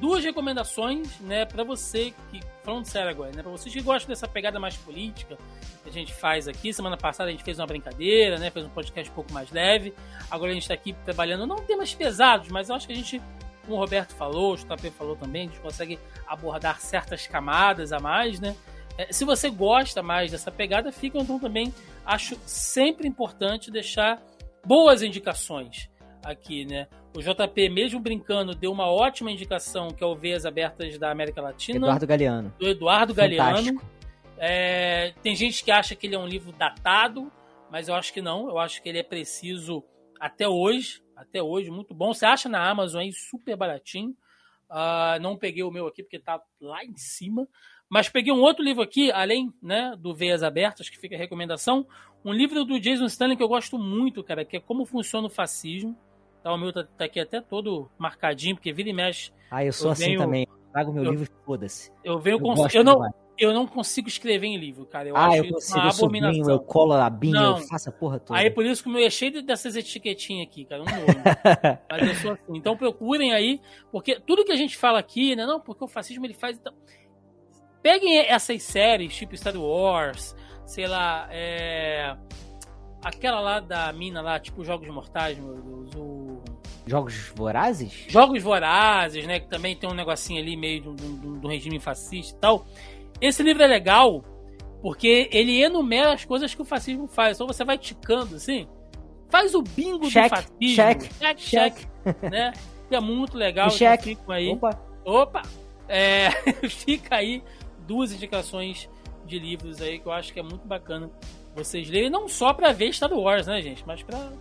duas recomendações né, para você que. Falando sério agora, né? Pra vocês que gostam dessa pegada mais política que a gente faz aqui. Semana passada a gente fez uma brincadeira, né? Fez um podcast um pouco mais leve. Agora a gente está aqui trabalhando, não temas pesados, mas eu acho que a gente, como o Roberto falou, o JP falou também, a gente consegue abordar certas camadas a mais, né? É, se você gosta mais dessa pegada, fica então também. Acho sempre importante deixar boas indicações aqui, né? O JP, mesmo brincando, deu uma ótima indicação, que é o Veias Abertas da América Latina. Eduardo Galeano. Do Eduardo Fantástico. Galeano. É, tem gente que acha que ele é um livro datado, mas eu acho que não. Eu acho que ele é preciso até hoje. Até hoje, muito bom. Você acha na Amazon aí super baratinho. Uh, não peguei o meu aqui porque tá lá em cima. Mas peguei um outro livro aqui, além né, do Veias Abertas, que fica a recomendação. Um livro do Jason Stanley que eu gosto muito, cara, que é Como Funciona o Fascismo. Tá, o meu tá, tá aqui até todo marcadinho, porque vira e mexe. Ah, eu sou eu assim venho, também. Trago meu eu, livro e foda-se. Eu venho com. Eu, eu não, eu não consigo escrever em livro, cara. Eu ah, acho eu consigo, uma abominação. Sublinho, eu colo a binha, não. eu faço a porra toda. Aí por isso que o meu é cheio dessas etiquetinhas aqui, cara. Não Mas eu sou assim. Então procurem aí, porque tudo que a gente fala aqui, né? Não, porque o fascismo ele faz. Então... Peguem essas séries, tipo Star Wars, sei lá, é... aquela lá da mina lá, tipo Jogos Mortais, meu Deus, o... Jogos Vorazes? Jogos Vorazes, né, que também tem um negocinho ali meio do, regime fascista e tal. Esse livro é legal porque ele enumera as coisas que o fascismo faz. Então você vai ticando assim, faz o bingo check, do fascismo. Check, check, check. né? Que é muito legal. Check. Então aí. Opa. Opa! É, fica aí duas indicações de livros aí que eu acho que é muito bacana vocês lerem, não só para ver Star Wars, né, gente, mas para,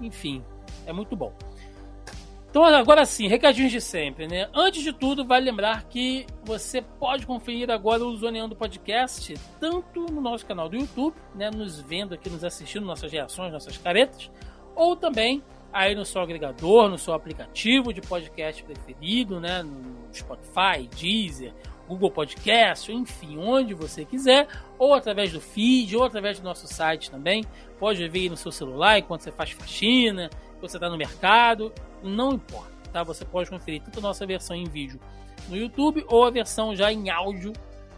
enfim, é muito bom. Então, agora sim, recadinhos de sempre, né? Antes de tudo, vale lembrar que você pode conferir agora o Zoneando Podcast, tanto no nosso canal do YouTube, né? Nos vendo aqui, nos assistindo, nossas reações, nossas caretas, ou também aí no seu agregador, no seu aplicativo de podcast preferido, né? No Spotify, Deezer, Google Podcast, enfim, onde você quiser, ou através do feed, ou através do nosso site também. Pode ver no seu celular enquanto você faz faxina, quando você está no mercado, não importa, tá? Você pode conferir tanto a nossa versão em vídeo no YouTube ou a versão já em áudio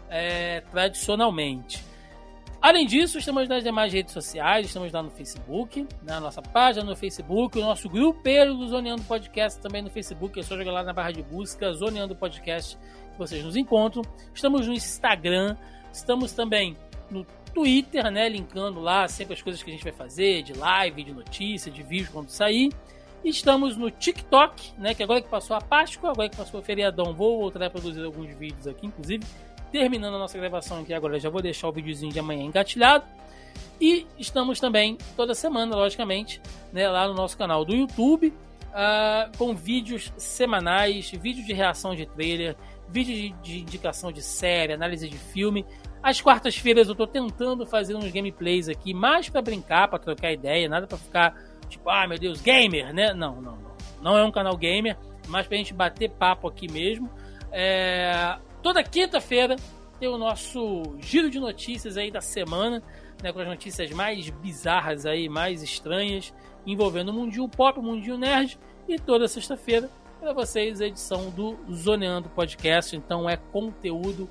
é, tradicionalmente. Além disso, estamos nas demais redes sociais, estamos lá no Facebook, na nossa página no Facebook, o nosso grupo do Zoneando Podcast também no Facebook, é só jogar lá na barra de busca Zoneando Podcast vocês nos encontram. Estamos no Instagram, estamos também no Twitter, né? Linkando lá sempre as coisas que a gente vai fazer, de live, de notícia, de vídeo quando sair. Estamos no TikTok, né? Que agora que passou a Páscoa, agora que passou o feriadão, vou voltar a produzir alguns vídeos aqui, inclusive. Terminando a nossa gravação aqui agora, já vou deixar o videozinho de amanhã engatilhado. E estamos também toda semana, logicamente, né, lá no nosso canal do YouTube, uh, com vídeos semanais, vídeos de reação de trailer, vídeo de, de indicação de série, análise de filme. Às quartas-feiras eu tô tentando fazer uns gameplays aqui, mais para brincar, para trocar ideia, nada para ficar tipo, ah, meu Deus, gamer, né? Não, não, não. Não é um canal gamer, mais pra gente bater papo aqui mesmo. É... Toda quinta-feira tem o nosso giro de notícias aí da semana, né, com as notícias mais bizarras aí, mais estranhas, envolvendo o mundinho pop, o mundinho nerd. E toda sexta-feira para vocês a edição do Zoneando Podcast. Então é conteúdo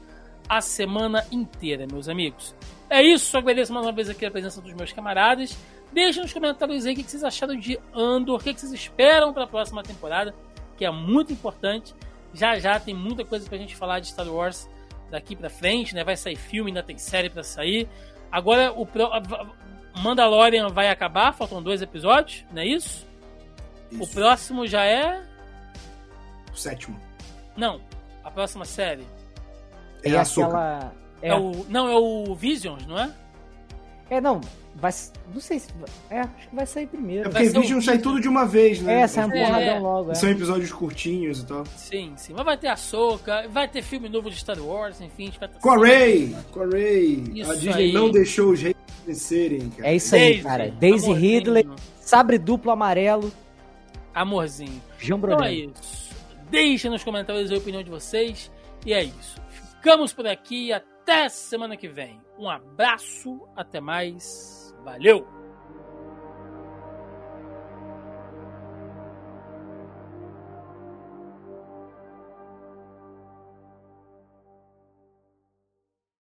a semana inteira, meus amigos. É isso, agradeço mais uma vez aqui a presença dos meus camaradas. Deixem nos comentários aí o que vocês acharam de Andor, o que vocês esperam para a próxima temporada, que é muito importante. Já já tem muita coisa pra gente falar de Star Wars daqui pra frente, né? Vai sair filme, ainda tem série para sair. Agora o Pro... Mandalorian vai acabar, faltam dois episódios, não é isso? isso. O próximo já é sétimo. Não, a próxima série. É, a Soca. aquela. É. o, não, é o Visions, não é? É, não. Vai, não sei se. É, acho que vai sair É primeiro. porque Vai ser Vision um sai tudo de uma vez, né? É, sai um É, porradão é. logo. É. São episódios curtinhos e tal. Sim, sim. Mas vai ter a Soca, vai ter filme novo de Star Wars, enfim. A gente vai a Ray! Com a! Isso a Disney aí. não deixou os reis vencerem, cara. É isso aí, Daisy, cara. Daisy amorzinho. Ridley, sabre duplo amarelo, Amorzinho. João Então é isso. Deixem nos comentários a opinião de vocês. E é isso. Ficamos por aqui. Até semana que vem. Um abraço. Até mais. Valeu!